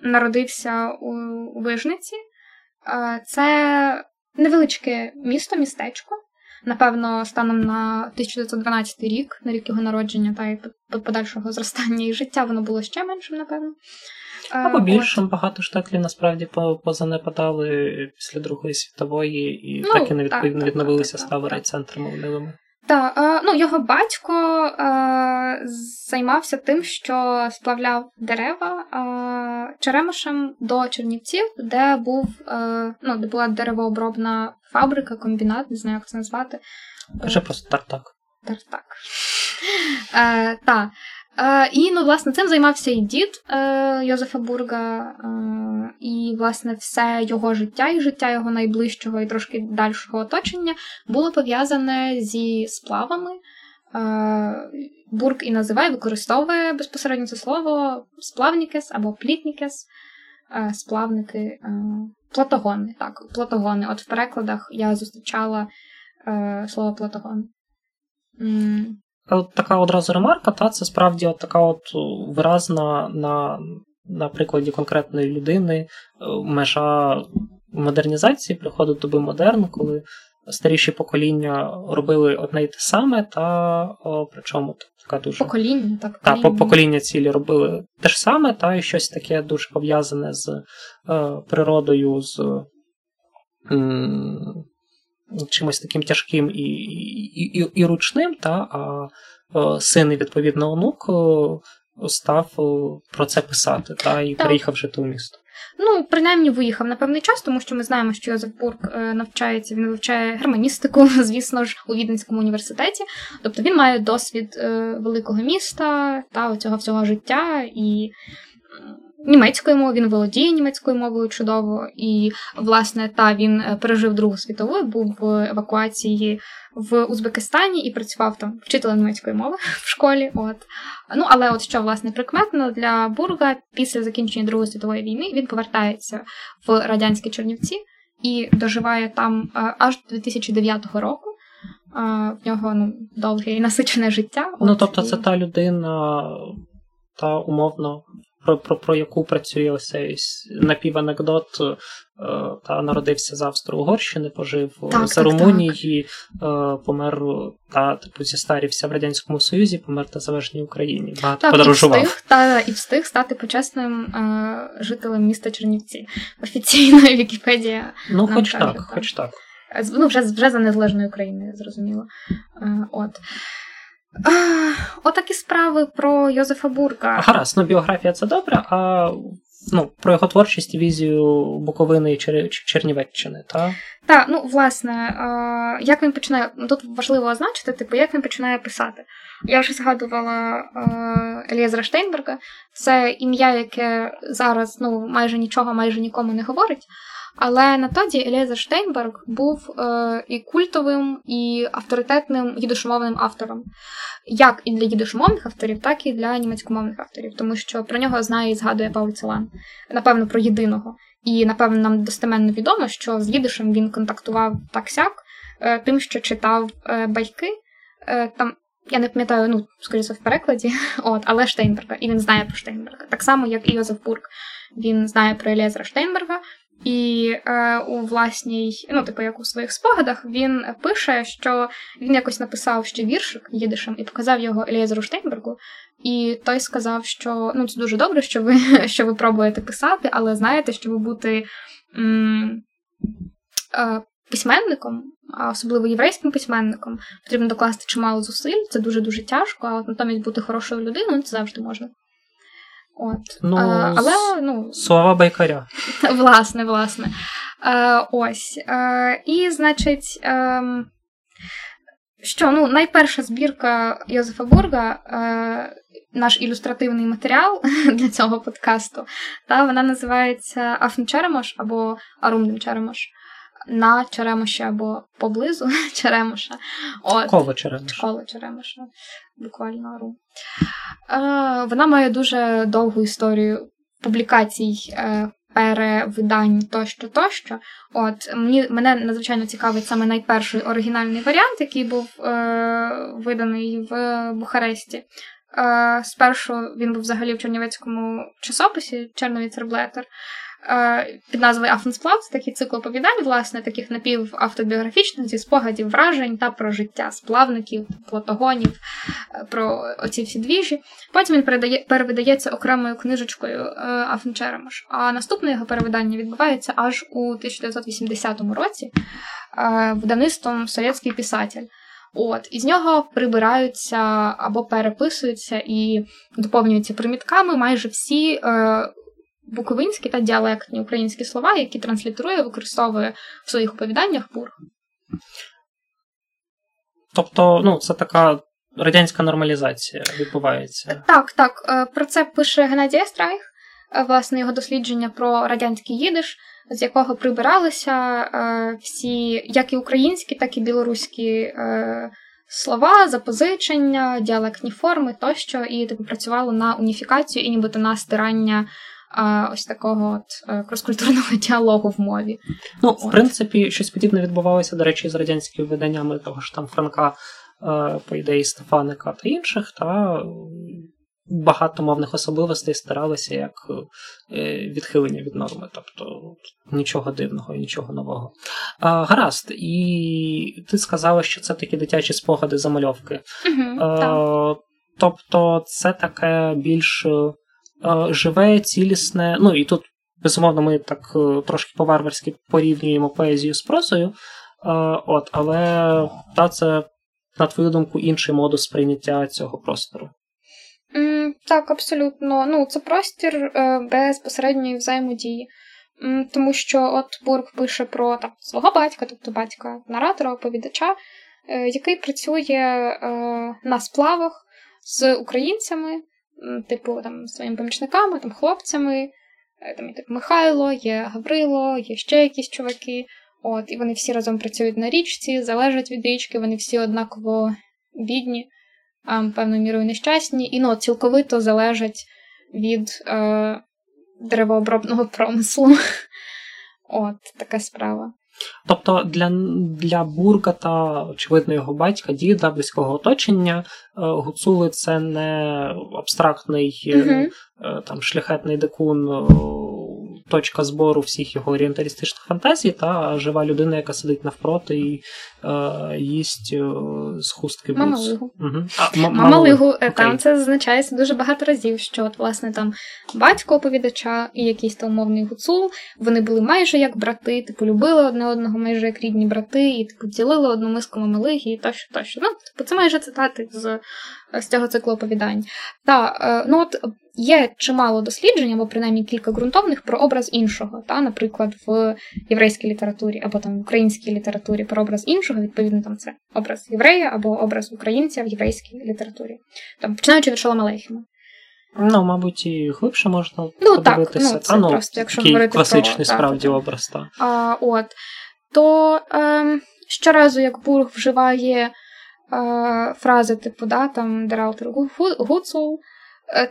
S2: народився у Вижниці. Це невеличке місто, містечко. Напевно, станом на 1912 рік, на рік його народження та й подальшого зростання і життя, воно було ще меншим, напевно.
S1: Або більшим От. багато штатлів насправді позанепадали після Другої світової і ну, так і не відповідно відновилися стали райцентрами мовнилими.
S2: Так, ну його батько е, займався тим, що сплавляв дерева е, Черемошем до Чернівців, де був е, ну, де була деревообробна фабрика, комбінат, не знаю, як це назвати.
S1: Каже просто тартак.
S2: Тартак. Е, Так. І ну, власне, цим займався і дід е, Йозефа Бурга, е, і, власне, все його життя і життя його найближчого і трошки дальшого оточення було пов'язане зі сплавами. Е, Бург і називає, використовує безпосередньо це слово сплавнікес або плітнікес, сплавники, платогони. Так, платогони. От в перекладах я зустрічала слово платогон.
S1: От така одразу ремарка, та це справді от така от виразна на, на прикладі конкретної людини е, межа модернізації, приходу доби модерну, коли старіші покоління робили одне й те саме, та о, причому така дуже
S2: Покоління, так.
S1: та, по- покоління цілі робили те ж саме, та і щось таке дуже пов'язане з е, природою, з м, чимось таким тяжким і, і, і, і ручним, та, а е, син і відповідно онук е, став е, про це писати, та, і
S2: Так.
S1: приїхав жити у місто.
S2: Ну, принаймні виїхав на певний час, тому що ми знаємо, що Йозеф Бург е, навчається, він вивчає германістику, звісно ж, у Віденському університеті. Тобто він має досвід великого міста та цього всього життя і німецькою мовою, він володіє німецькою мовою чудово. І, власне, та він е, пережив Другу світову, був в евакуації в Узбекистані і працював там вчителем німецької мови в школі. От. Ну, але от що власне прикметно для Бурга після закінчення Другої світової війни він повертається в радянські Чернівці і доживає там е, аж до 2009 року. Е, В нього ну, довге і насичене життя.
S1: Ну, тобто,
S2: і-
S1: це та людина, та умовно, про, про, про яку працює ось цей напіванекдот, е, та народився з Австро-Угорщини, пожив
S2: Так,
S1: за
S2: так,
S1: Румунії, е, помер та типу зістарівся в Радянському Союзі, помер та залежній Україні. Багато
S2: Так, і
S1: подорожував.
S2: встиг, та, і встиг стати почесним е, жителем міста Чернівці. Офіційна Вікіпедія.
S1: Ну,
S2: нам
S1: хоч
S2: каже,
S1: так,
S2: так.
S1: хоч так.
S2: Ну, вже, вже за незалежною Україною, зрозуміло. Е, от. Отакі справи про Йозефа Бурга.
S1: Гаразд, ну біографія це добре, а ну, про його творчість і візію Буковини і Чер... Чернівеччини, та?
S2: Так, ну власне, як він починає, ну, тут важливо означити, типу, як він починає писати. Я вже згадувала е, Елієзера Штейнберга. Це ім'я, яке зараз ну, майже нічого, майже нікому не говорить. Але на тоді Елієзер Штейнберг був е, і культовим, і авторитетним їдошомовним автором. Як і для їдошомовних авторів, так і для німецькомовних авторів, тому що про нього знає і згадує Павло Целан. Напевно, про єдиного. І напевно нам достеменно відомо, що з їдишем він контактував так-сяк, е, тим, що читав е, байки. Е, Там я не пам'ятаю, ну, скоріше в перекладі, от, але Штейнберга, і він знає про Штейнберга. Так само, як і Йозеф Бург. Він знає про Елізера Штейнберга, і е, у власній, ну, типу, як у своїх спогадах, він пише, що він якось написав ще віршик їдишем і показав його Елізеру Штейнбергу. І той сказав, що ну, це дуже добре, що ви, що ви пробуєте писати, але знаєте, щоб бути м, е, письменником, особливо єврейським письменником, потрібно докласти чимало зусиль, це дуже-дуже тяжко, а натомість бути хорошою людиною це завжди можна. От.
S1: Ну,
S2: а, але, ну,
S1: Слова байкаря.
S2: власне, власне. Е, ось. Е, і, значить, е, що, ну, найперша збірка Йозефа Бурга, е, наш ілюстративний матеріал для цього подкасту, та вона називається Афн Черемош або Арумдем Черемош. На Черемоші або поблизу Черемоша. От.
S1: Коло черемиш.
S2: Школа Черемоша, буквально Арум. Е, вона має дуже довгу історію публікацій, е, перевидань тощо, тощо. От мені мене надзвичайно цікавить саме найперший оригінальний варіант, який був е, виданий в Бухаресті. Е, спершу він був взагалі в Чернівецькому часописі Чернові Церблетер. Е, під назвою Афенсплав це такий цикл оповідань, власне, таких напівавтобіографічних зі спогадів вражень та про життя сплавників, платогонів, е, про оці всі двіжі. Потім він передає, перевидається окремою книжечкою е, Афн Черемош. А наступне його перевидання відбувається аж у 1980 році видавництвом Совєтський писатель. От, із нього прибираються або переписуються і доповнюються примітками майже всі е, буковинські та діалектні українські слова, які транслітерує, використовує в своїх оповіданнях Бург.
S1: Тобто, ну, це така радянська нормалізація відбувається.
S2: Так, так. Е, про це пише Геннадій Страйх, е, власне, його дослідження про радянський їдиш, з якого прибиралися е, всі, як і українські, так і білоруські слова, запозичення, діалектні форми тощо, і типу працювало на уніфікацію і нібито на стирання. Ось такого от кроскультурного діалогу в мові.
S1: Ну, от. в принципі, щось подібне відбувалося, до речі, з радянськими виданнями того ж там Франка Е, по ідеї Стефаника та інших, та багато мовних особливостей старалися як е, відхилення від норми, тобто нічого дивного і нічого нового. А, Гаразд, і ти сказала, що це такі дитячі спогади замальовки.
S2: Угу, а,
S1: тобто, це таке більш а, живе, цілісне. Ну і тут, безумовно, ми так трошки по-варварськи порівнюємо поезію з прозою. От, Але та це на твою думку, інший модус сприйняття цього простору?
S2: Mm, так, абсолютно. Ну, це простір е, безпосередньої взаємодії. Тому що от Бург пише про там, свого батька, тобто батька наратора, оповідача, е, який працює е, на сплавах з українцями, типу там своїми помічниками, там хлопцями. Е, там є так Михайло, є Гаврило, є ще якісь чуваки. От, І вони всі разом працюють на річці, залежать від річки, вони всі однаково бідні, а, певною мірою нещасні, і ну, цілковито залежать від е, деревообробного промислу. От, така справа.
S1: Тобто для для Бургата, очевидно, його батька, діда, близького оточення, е, гуцули це не абстрактний угу. там шляхетний дикун точка збору всіх його орієнталістичних фантазій, та жива людина, яка сидить навпроти і е, їсть е, з хустки
S2: Мамалигу.
S1: Угу.
S2: Мамалигу, е, там це зазначається дуже багато разів, що от, власне там батько оповідача і якийсь там умовний гуцул, вони були майже як брати, типу любили одне одного, майже як рідні брати, і типу ділили одну миску мамалиги, і тощо, тощо. Ну, типу, це майже цитати з, з цього циклу оповідань. Та, е, ну от Є чимало досліджень, або принаймні кілька ґрунтовних про образ іншого. Та, Наприклад, в єврейській літературі або там в українській літературі про образ іншого, відповідно, там це образ єврея або образ українця в єврейській літературі, там починаючи від Шолома Лейхіма.
S1: Ну, мабуть, і глибше можна
S2: ну,
S1: подивитися.
S2: Так, ну, це та, ну, просто, якщо
S1: такий
S2: говорити
S1: класичний
S2: про,
S1: справді
S2: так,
S1: образ. Та.
S2: А, от. То е, щоразу, як Бург вживає е, фрази типу, да, там Дераутер Гуцул, Е,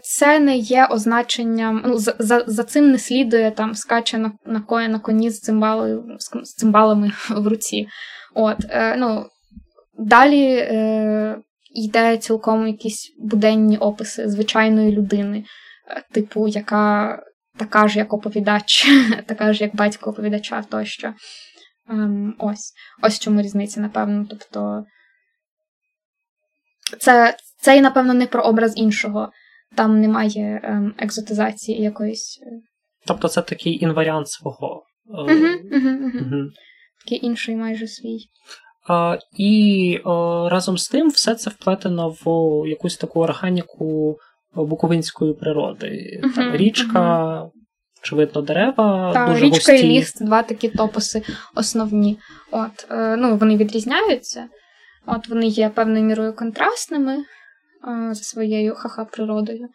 S2: це не є означенням. Ну, за за, цим не слідує там скаче на на, на коні з цимбалою, з цимбалами в руці. От, е, ну, Далі е, йде цілком якісь буденні описи звичайної людини, е, типу, яка така ж, як оповідач, така ж, як батько оповідача тощо. Ем, Ось ось чому різниця, напевно. Тобто, це, це і, напевно, не про образ іншого там немає ем, екзотизації якоїсь. Е.
S1: Тобто це такий інваріант свого.
S2: Угу. Такий інший майже свій.
S1: А, І о, разом з тим все це вплетено в якусь таку органіку буковинської природи. Там Річка, очевидно, дерева.
S2: Так,
S1: дуже
S2: Річка
S1: густі.
S2: і ліс два такі топоси основні. От, е, ну, Вони відрізняються, От вони є певною мірою контрастними за своєю ха-ха природою.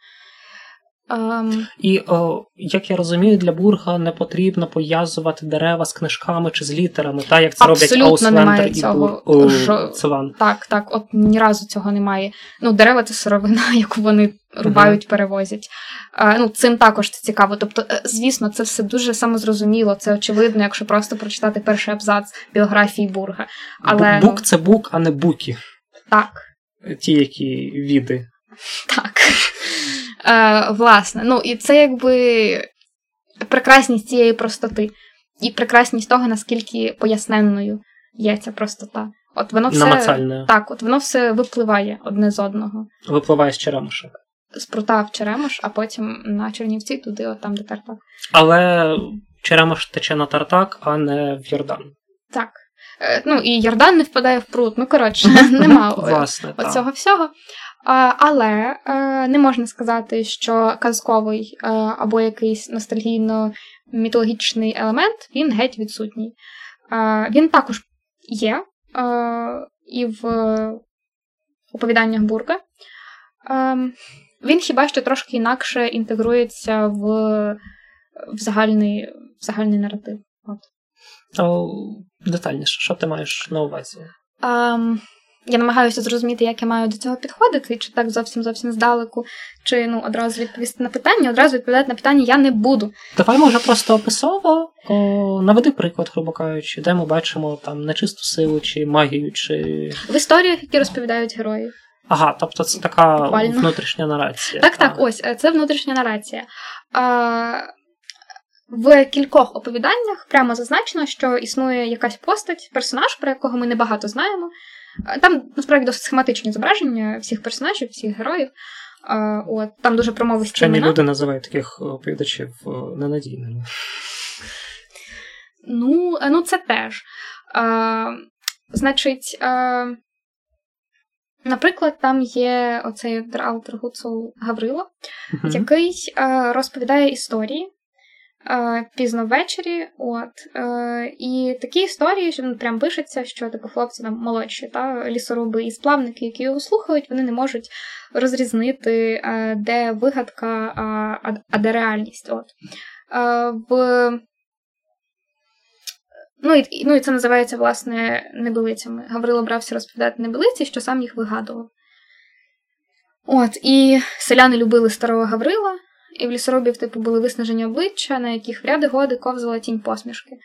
S2: Um,
S1: і, о, як я розумію, для Бурга не потрібно пов'язувати дерева з книжками чи з літерами, так як це роблять Ауслендер і
S2: цього.
S1: Бур, Ж... Циван.
S2: Так, так, от ні разу цього немає. Ну, дерева це сировина, яку вони рубають, uh-huh. перевозять. А, ну, Цим також це цікаво. Тобто, е, звісно, це все дуже самозрозуміло, це очевидно, якщо просто прочитати перший абзац біографії Бурга. Але,
S1: Бук ну... це бук, а не буки.
S2: Так
S1: ті, які віди.
S2: Так. Е, Власне, ну і це якби прекрасність цієї простоти. І прекрасність того, наскільки поясненною є ця простота. От воно все так, от воно все випливає одне з одного.
S1: Випливає з Черемоша.
S2: З прута в Черемош, а потім на Чернівці, туди, от там, де Тартак.
S1: Але Черемош тече на Тартак, а не в Йордан.
S2: Так. Е, ну, і Йордан не впадає в пруд. Ну, коротше, нема Власне, оцього всього. Але е, не можна сказати, що казковий е, або якийсь ностальгійно-мітологічний елемент він геть відсутній. Він також є і в оповіданнях Бурга. Він хіба що трошки інакше інтегрується в в загальний в загальний наратив. От.
S1: О, детальніше, що ти маєш на увазі?
S2: Um, я намагаюся зрозуміти, як я маю до цього підходити, чи так зовсім зовсім здалеку, чи ну одразу відповісти на питання, одразу відповідати на питання я не буду.
S1: Давай, може, просто описово о, наведи приклад, грубо кажучи, де ми бачимо там нечисту силу, чи магію, чи.
S2: В історіях, які розповідають герої.
S1: Ага, тобто це така
S2: Буквально.
S1: внутрішня нарація.
S2: Так, так, ось це внутрішня нарація. А, в кількох оповіданнях прямо зазначено, що існує якась постать, персонаж, про якого ми небагато знаємо. Там насправді досить схематичні зображення всіх персонажів, всіх героїв. От, Там дуже промовисті
S1: Вчені люди називають таких оповідачів е, ненадійними.
S2: Ну, е, ну це теж. А, значить, а, наприклад, там є оцей Дралтер Гуцул Гаврило, який е, розповідає історії е, пізно ввечері. От, е, і такі історії, що ну, прям пишеться, що типу, хлопці там молодші, та, лісоруби і сплавники, які його слухають, вони не можуть розрізнити, е, де вигадка, а, а де реальність. От. Е, в... Ну і, ну, і це називається, власне, небилицями. Гаврило брався розповідати небилиці, що сам їх вигадував. От, і селяни любили старого Гаврила, і в лісоробів, типу, були виснажені обличчя, на яких в ряди годи ковзала тінь посмішки.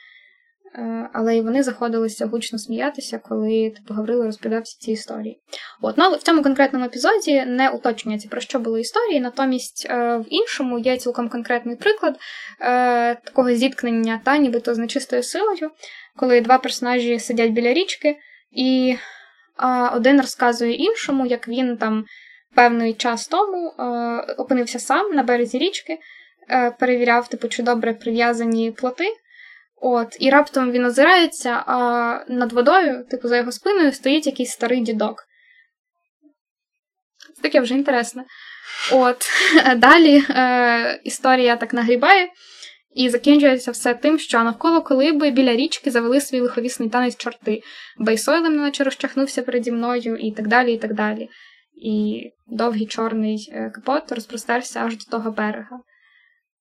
S2: Е, Але й вони заходилися гучно сміятися, коли типу, Гаврило розповідав всі ці історії. От, ну, в цьому конкретному епізоді не уточнюється, про що були історії, натомість е, в іншому є цілком конкретний приклад е, такого зіткнення та нібито з нечистою силою, коли два персонажі сидять біля річки, і один розказує іншому, як він там певний час тому е, опинився сам на березі річки, е, перевіряв, типу, чи добре прив'язані плоти. От, і раптом він озирається, а над водою, типу, за його спиною стоїть якийсь старий дідок. Це таке вже інтересне. От, далі е, історія так нагрібає, і закінчується все тим, що навколо колиби біля річки завели свій лиховісний танець чорти, Бейсойлем наче розчахнувся переді мною, і так далі, і так далі. І довгий чорний е, капот розпростерся аж до того берега,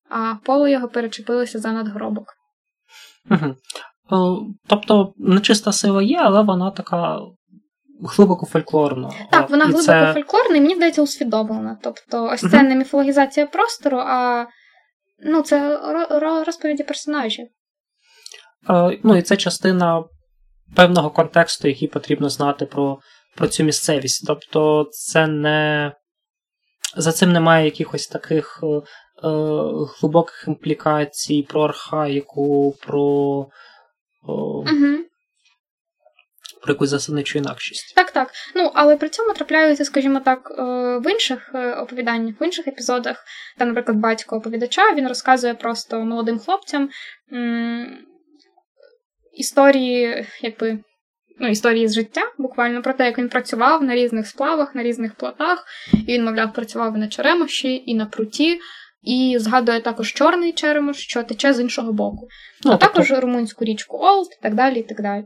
S2: а поло його перечепилося за надгробок.
S1: Угу. Тобто нечиста сила є, але вона така глибоко фольклорна.
S2: Так, вона
S1: І
S2: глибоко
S1: це...
S2: фольклорна і мені здається усвідомлена. Тобто, ось це
S1: Мгм.
S2: не міфологізація простору, а ну, це ро- ро- розповіді персонажів.
S1: Е, Ну і це частина певного контексту, який потрібно знати про, про цю місцевість. Тобто, це не. За цим немає якихось таких е, е, глибоких імплікацій про архаїку, про, о,
S2: Угу.
S1: про якусь засадничу інакшість.
S2: Так, так. Ну, але при цьому трапляються, скажімо так, е, в інших е, оповіданнях, в інших епізодах, там, наприклад, батько оповідача, він розказує просто молодим хлопцям м- історії, якби. Ну, історії з життя, буквально про те, як він працював на різних сплавах, на різних плотах. І він, мовляв, працював і на черемоші, і на пруті, і згадує також чорний черемош, що тече з іншого боку.
S1: Ну,
S2: а
S1: тобто,
S2: також румунську річку Олд і так далі, і так далі.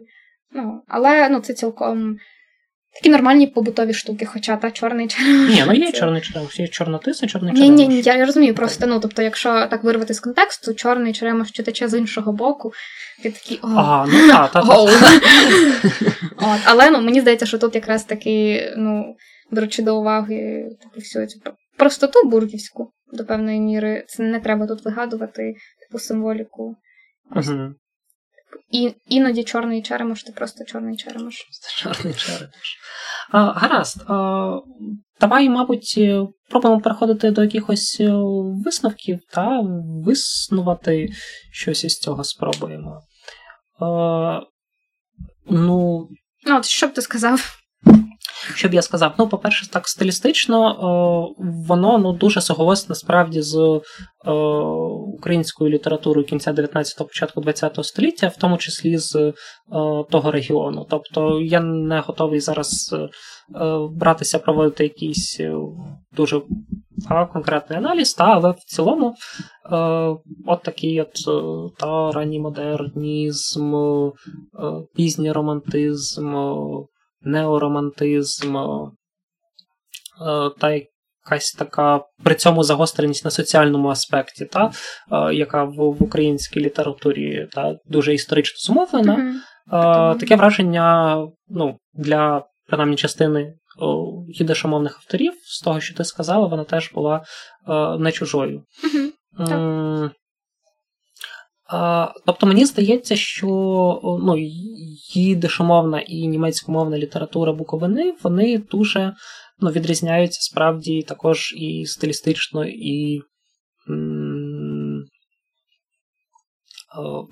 S2: Ну, але ну, це цілком такі нормальні побутові штуки, хоча та чорний черемош.
S1: Ні, ну є чорний черемош, є чорнотис і чорний черемош.
S2: ні, ні, я розумію, просто ну, тобто, якщо так вирвати з контексту, чорний черемош що тече з іншого боку, ти такий о,
S1: Ага, ну.
S2: Оу. От, але ну, мені здається, що тут якраз таки, ну, беручи до уваги таку всю цю простоту бургівську до певної міри, це не треба тут вигадувати таку символіку.
S1: Угу.
S2: І, іноді чорний черемош, ти просто чорний черемош.
S1: Чорний черемош. А, гаразд. А, давай, мабуть, е, пробуємо переходити до якихось е, висновків та виснувати щось із цього спробуємо. А, ну,
S2: Ну, от що б ти сказав?
S1: Що б я сказав? Ну, по-перше, так стилістично, е, воно ну, дуже соголосне насправді з е, українською літературою кінця 19-го, початку 20-го століття, в тому числі з е, того регіону. Тобто я не готовий зараз братися проводити якийсь дуже та, конкретний аналіз, та, але в цілому е, от такий от та ранній модернізм, е, пізній романтизм. Неоромантизм, та якась така при цьому загостреність на соціальному аспекті, та, яка в, в українській літературі та, дуже історично зумовлена. Mm-hmm. Таке враження ну, для принаймні частини їдишомовних авторів, з того, що ти сказала, вона теж була не чужою.
S2: Mm-hmm.
S1: Тобто мені здається, що ну, їдишомовна і німецькомовна література Буковини вони дуже ну, відрізняються справді також і стилістично, і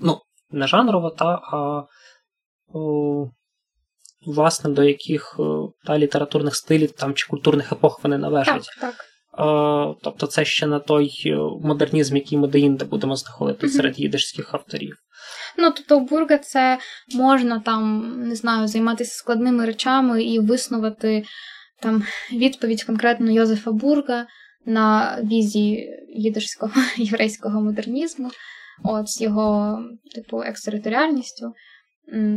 S1: ну, не жанрово, та, а власне до яких та, літературних стилів там, чи культурних епох вони належать.
S2: Так, так.
S1: Тобто це ще на той е, модернізм, який ми деінде будемо знаходити серед їдишських авторів.
S2: Ну, тобто, у Бурга це можна там, не знаю, займатися складними речами і виснувати там відповідь конкретно Йозефа Бурга на візії їдишського єврейського модернізму, от з його, типу, екстериторіальністю.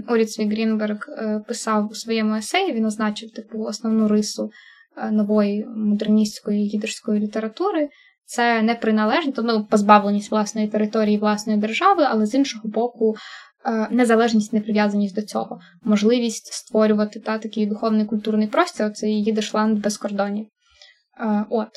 S2: Оліцві Грінберг е, писав у своєму есеї, він означив типу основну рису Е, нової модерністської їдерської літератури. Це не приналежність, ну, позбавленість власної території, власної держави, але з іншого боку, е, незалежність, неприв'язаність до цього, можливість створювати та, такий духовний культурний простір, це Їдишланд без кордонів. Е, от.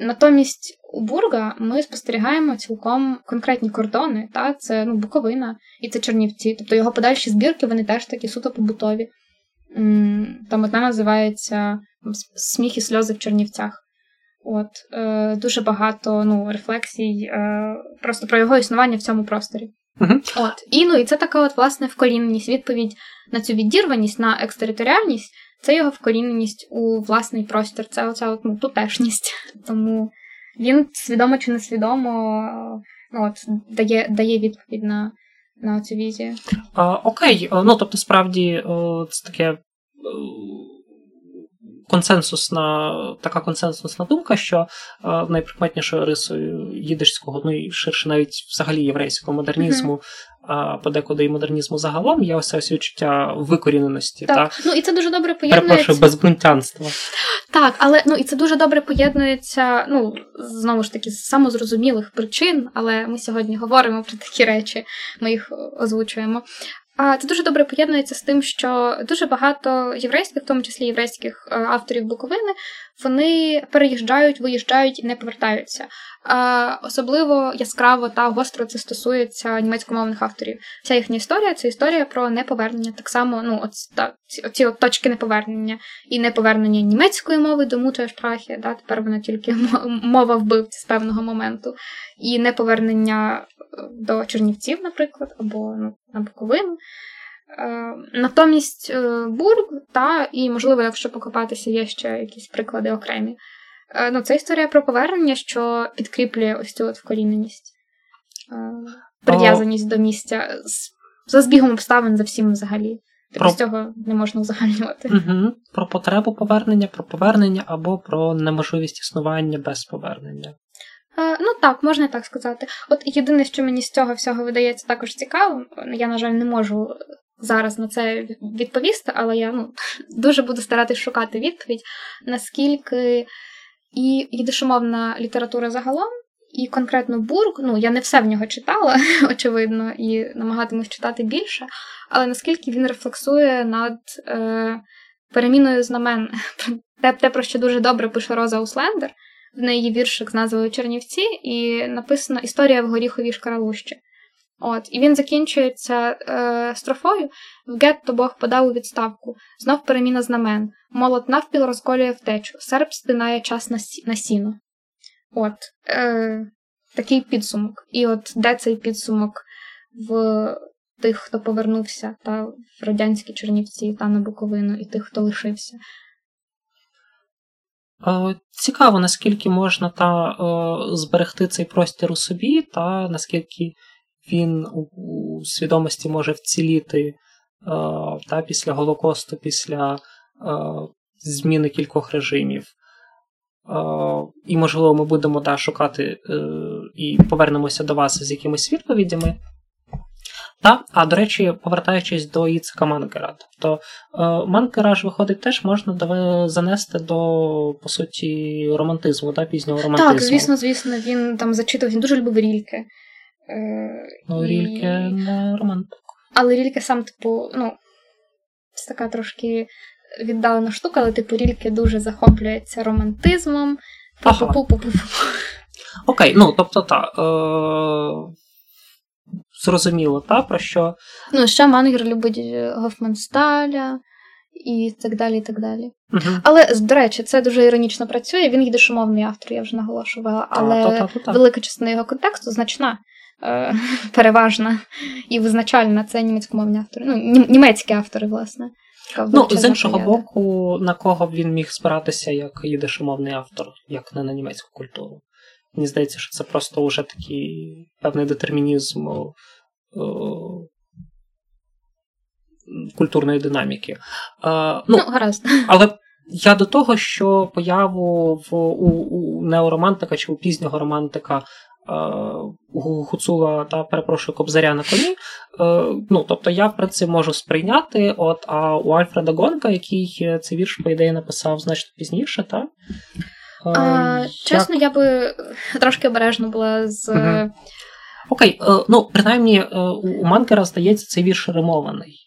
S2: Натомість у Бурга ми спостерігаємо цілком конкретні кордони, та, це ну, Буковина і це Чернівці. Тобто його подальші збірки вони теж такі суто побутові. Там одна називається Сміх і сльози в Чернівцях. От, е, Дуже багато ну, рефлексій е, просто про його існування в цьому просторі.
S1: Uh-huh.
S2: От. І ну, і це така от, власне, вкоріненість, відповідь на цю відірваність, на екстериторіальність, це його вкоріненість у власний простір, це оця от, ну, тутешність. Тому він свідомо чи несвідомо ну, от, дає дає відповідь на на цю візію.
S1: А, Окей, ну тобто, справді, це таке консенсусна, така консенсусна думка, що е, найприкметнішою рисою їдишського, ну і ширше навіть взагалі єврейського модернізму, mm-hmm. подекуди і модернізму загалом є ось ось відчуття викоріненості.
S2: Так,
S1: та?
S2: ну і це дуже добре поєднується.
S1: Перепрошую, безбунтянства.
S2: Так, але ну і це дуже добре поєднується, ну, знову ж таки, з самозрозумілих причин, але ми сьогодні говоримо про такі речі, ми їх озвучуємо. А це дуже добре поєднується з тим, що дуже багато єврейських, в тому числі єврейських е, авторів Буковини, вони переїжджають, виїжджають і не повертаються. Особливо яскраво та гостро це стосується німецькомовних авторів. Вся їхня історія це історія про неповернення. Так само, ну, от, та, ці от точки неповернення і неповернення німецької мови до Мутештрахи, да, тепер вона тільки мова вбивці з певного моменту, і неповернення до Чернівців, наприклад, або ну, на Буковину. Е, натомість е, Бург, та, і, можливо, якщо покопатися, є ще якісь приклади окремі. Е, ну, Це історія про повернення, що підкріплює ось цю от вкоріненість, прив'язаність до місця за збігом обставин за всім взагалі. Тобто про... з цього не можна узагальнювати.
S1: Угу. Про потребу повернення, про повернення або про неможливість існування без повернення.
S2: Е, ну так, можна так сказати. От єдине, що мені з цього всього видається також цікавим, я, на жаль, не можу зараз на це відповісти, але я ну, дуже буду старатись шукати відповідь, наскільки і їдишомовна література загалом, і конкретно Бург, ну я не все в нього читала, очевидно, і намагатимусь читати більше, але наскільки він рефлексує над е, переміною знамен, те, те, про що дуже добре пише Роза Услендер. В неї віршик з назвою Чернівці, і написано Історія в горіховій шкаралущі. От, І він закінчується е, строфою в гетто Бог подав у відставку, знов переміна знамен, молот навпіл розколює втечу, серп стинає час на, сі, на сіно. От, е, Такий підсумок. І от де цей підсумок в тих, хто повернувся та в радянські Чернівці та на Буковину, і тих, хто лишився.
S1: Цікаво, наскільки можна та зберегти цей простір у собі, та наскільки він у свідомості може вціліти та після Голокосту, після зміни кількох режимів. І, можливо, ми будемо да, шукати е, і повернемося до вас з якимись відповідями. Та, а до речі, повертаючись до Іцика Мангера, тобто е, Мангера ж виходить теж можна занести до по суті романтизму, та, пізнього романтизму.
S2: Так, звісно, звісно, він там зачитував, він дуже любив рільки.
S1: Е, Ну, і... Рільке не романтик.
S2: Але Рільке сам, типу, ну, це така трошки віддалена штука, але типу Рільке дуже захоплюється романтизмом.
S1: Ага. Окей, ну тобто так. Е... Зрозуміло, та, про що.
S2: Ну, ще Мангер любить е, Гофмансталя і так далі. і так далі.
S1: Угу.
S2: Але, до речі, це дуже іронічно працює. Він їдешомовний автор, я вже наголошувала, але
S1: та, та, та,
S2: велика частина його контексту значна. Е, переважна і визначальна це німецькомовні автори. Ну, німецькі автори, власне.
S1: Ну, з іншого боку, на кого б він міг спиратися як єдишомовний автор, як не на німецьку культуру. Мені здається, що це просто вже такий певний детермінізм о, о, культурної динаміки.
S2: А, ну, ну, гаразд.
S1: Але я до того, що появу в у, у неоромантика чи у пізнього романтика Гуцула та перепрошую Кобзаря на коні. Е, ну, Тобто я в принципі можу сприйняти, от, а у Альфреда Гонка, який цей вірш, по ідеї, написав значно пізніше, та?
S2: А, як... Чесно, я би трошки обережно була з. Угу.
S1: Окей, е, ну, принаймні, е, у Мангера, здається, цей вірш римований.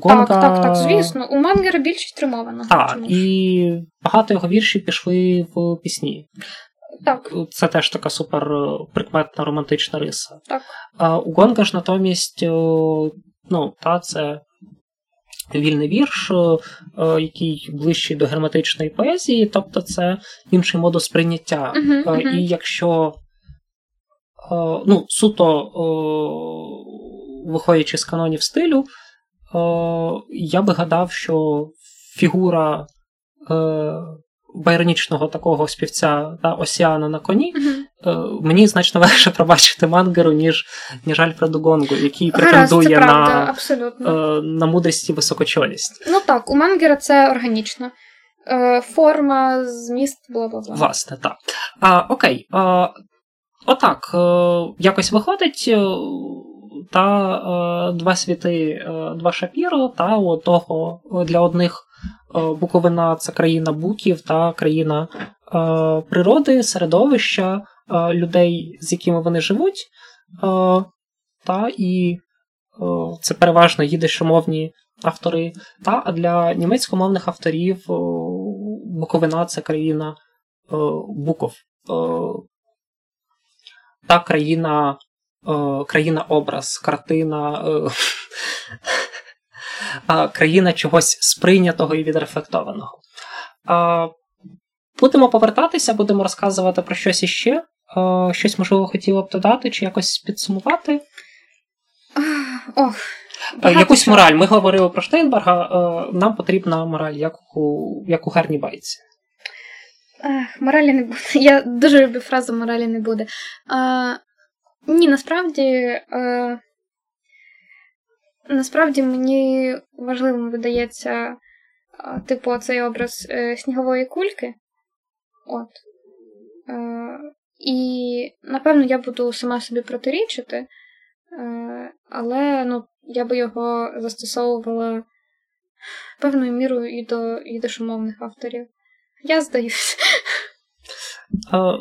S2: Гонка... Так, так, так, звісно. У Мангера більшість римована.
S1: Так, і багато його віршів пішли в пісні.
S2: Так.
S1: Це теж така супер е, прикметна романтична риса.
S2: Так.
S1: А у Гонга ж натомість, е, ну, та, це вільний вірш, е, який ближчий до граматичної поезії, тобто це інший модус сприйняття.
S2: Uh-huh, uh-huh.
S1: І якщо ну, суто виходячи з канонів стилю, я би гадав, що фігура байронічного такого співця та Осіана на коні,
S2: uh-huh.
S1: мені значно легше пробачити мангеру, ніж ніж Альфреду Гонгу, який претендує
S2: це правда,
S1: на. Е, на мудрість і високочолість.
S2: Ну так, у мангера це органічно. Е, форма, зміст, бла бла бла.
S1: Власне, так. А, Окей. А, Отак. Якось виходить. Та два світи, два шапіро, та того для одних Е, Буковина це країна буків та країна е, природи, середовища, е, людей, з якими вони живуть. Та і це переважно їдешомовні автори. Та, А для німецькомовних авторів Буковина це країна буков. Та країна країна образ, картина країна чогось сприйнятого і відрефлектованого. Будемо повертатися, будемо розказувати про щось іще. Щось, можливо, хотіла б додати чи якось підсумувати.
S2: Ох,
S1: Якусь мораль. Ми говорили про Штейнберга. Нам потрібна мораль, як у як у гарній байці.
S2: Моралі не буде. Я дуже люблю фразу моралі не буде. А, Ні, насправді. А... Насправді мені важливим видається, типу, цей образ е, снігової кульки. От. Е, і, напевно, я буду сама собі протирічити, е, але ну, я би його застосовувала певною мірою і до ідешомовних авторів. Я здаюсь.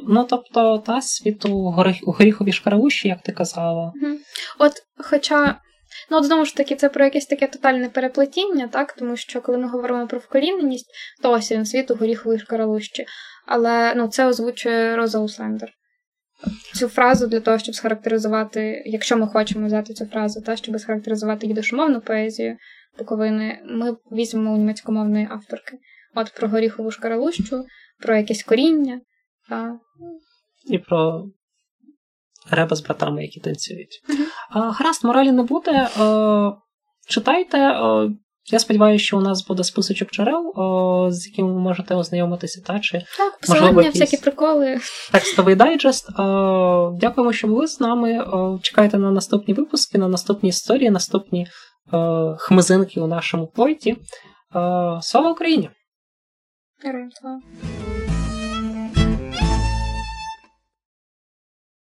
S1: Ну, тобто, та світу у горіховій шкаралущі, як ти казала.
S2: От, хоча. Ну, от знову ж таки, це про якесь таке тотальне переплетіння, так? Тому що коли ми говоримо про вкоріненість, то ось він світу горіхової шкаралущі. Але ну, це озвучує Роза Услендер. Цю фразу для того, щоб схарактеризувати, якщо ми хочемо взяти цю фразу, та, щоб схарактеризувати їдошомовну поезію Буковини, ми візьмемо у німецькомовної авторки. От про горіхову шкаралущу, про якесь коріння. Та...
S1: І про Реба з братами, які танцюють. Uh-huh. Гаразд, моралі не буде. Е, читайте. Е, я сподіваюся, що у нас буде списочок джерел, е, з яким ви можете ознайомитися. Та, чи,
S2: Так, посилання, всякі приколи.
S1: Текстовий дайджест. Дякуємо, що були з нами. Чекайте на наступні випуски, на наступні історії, наступні хмизинки у нашому пойті. Слава Україні!
S2: Героям слава!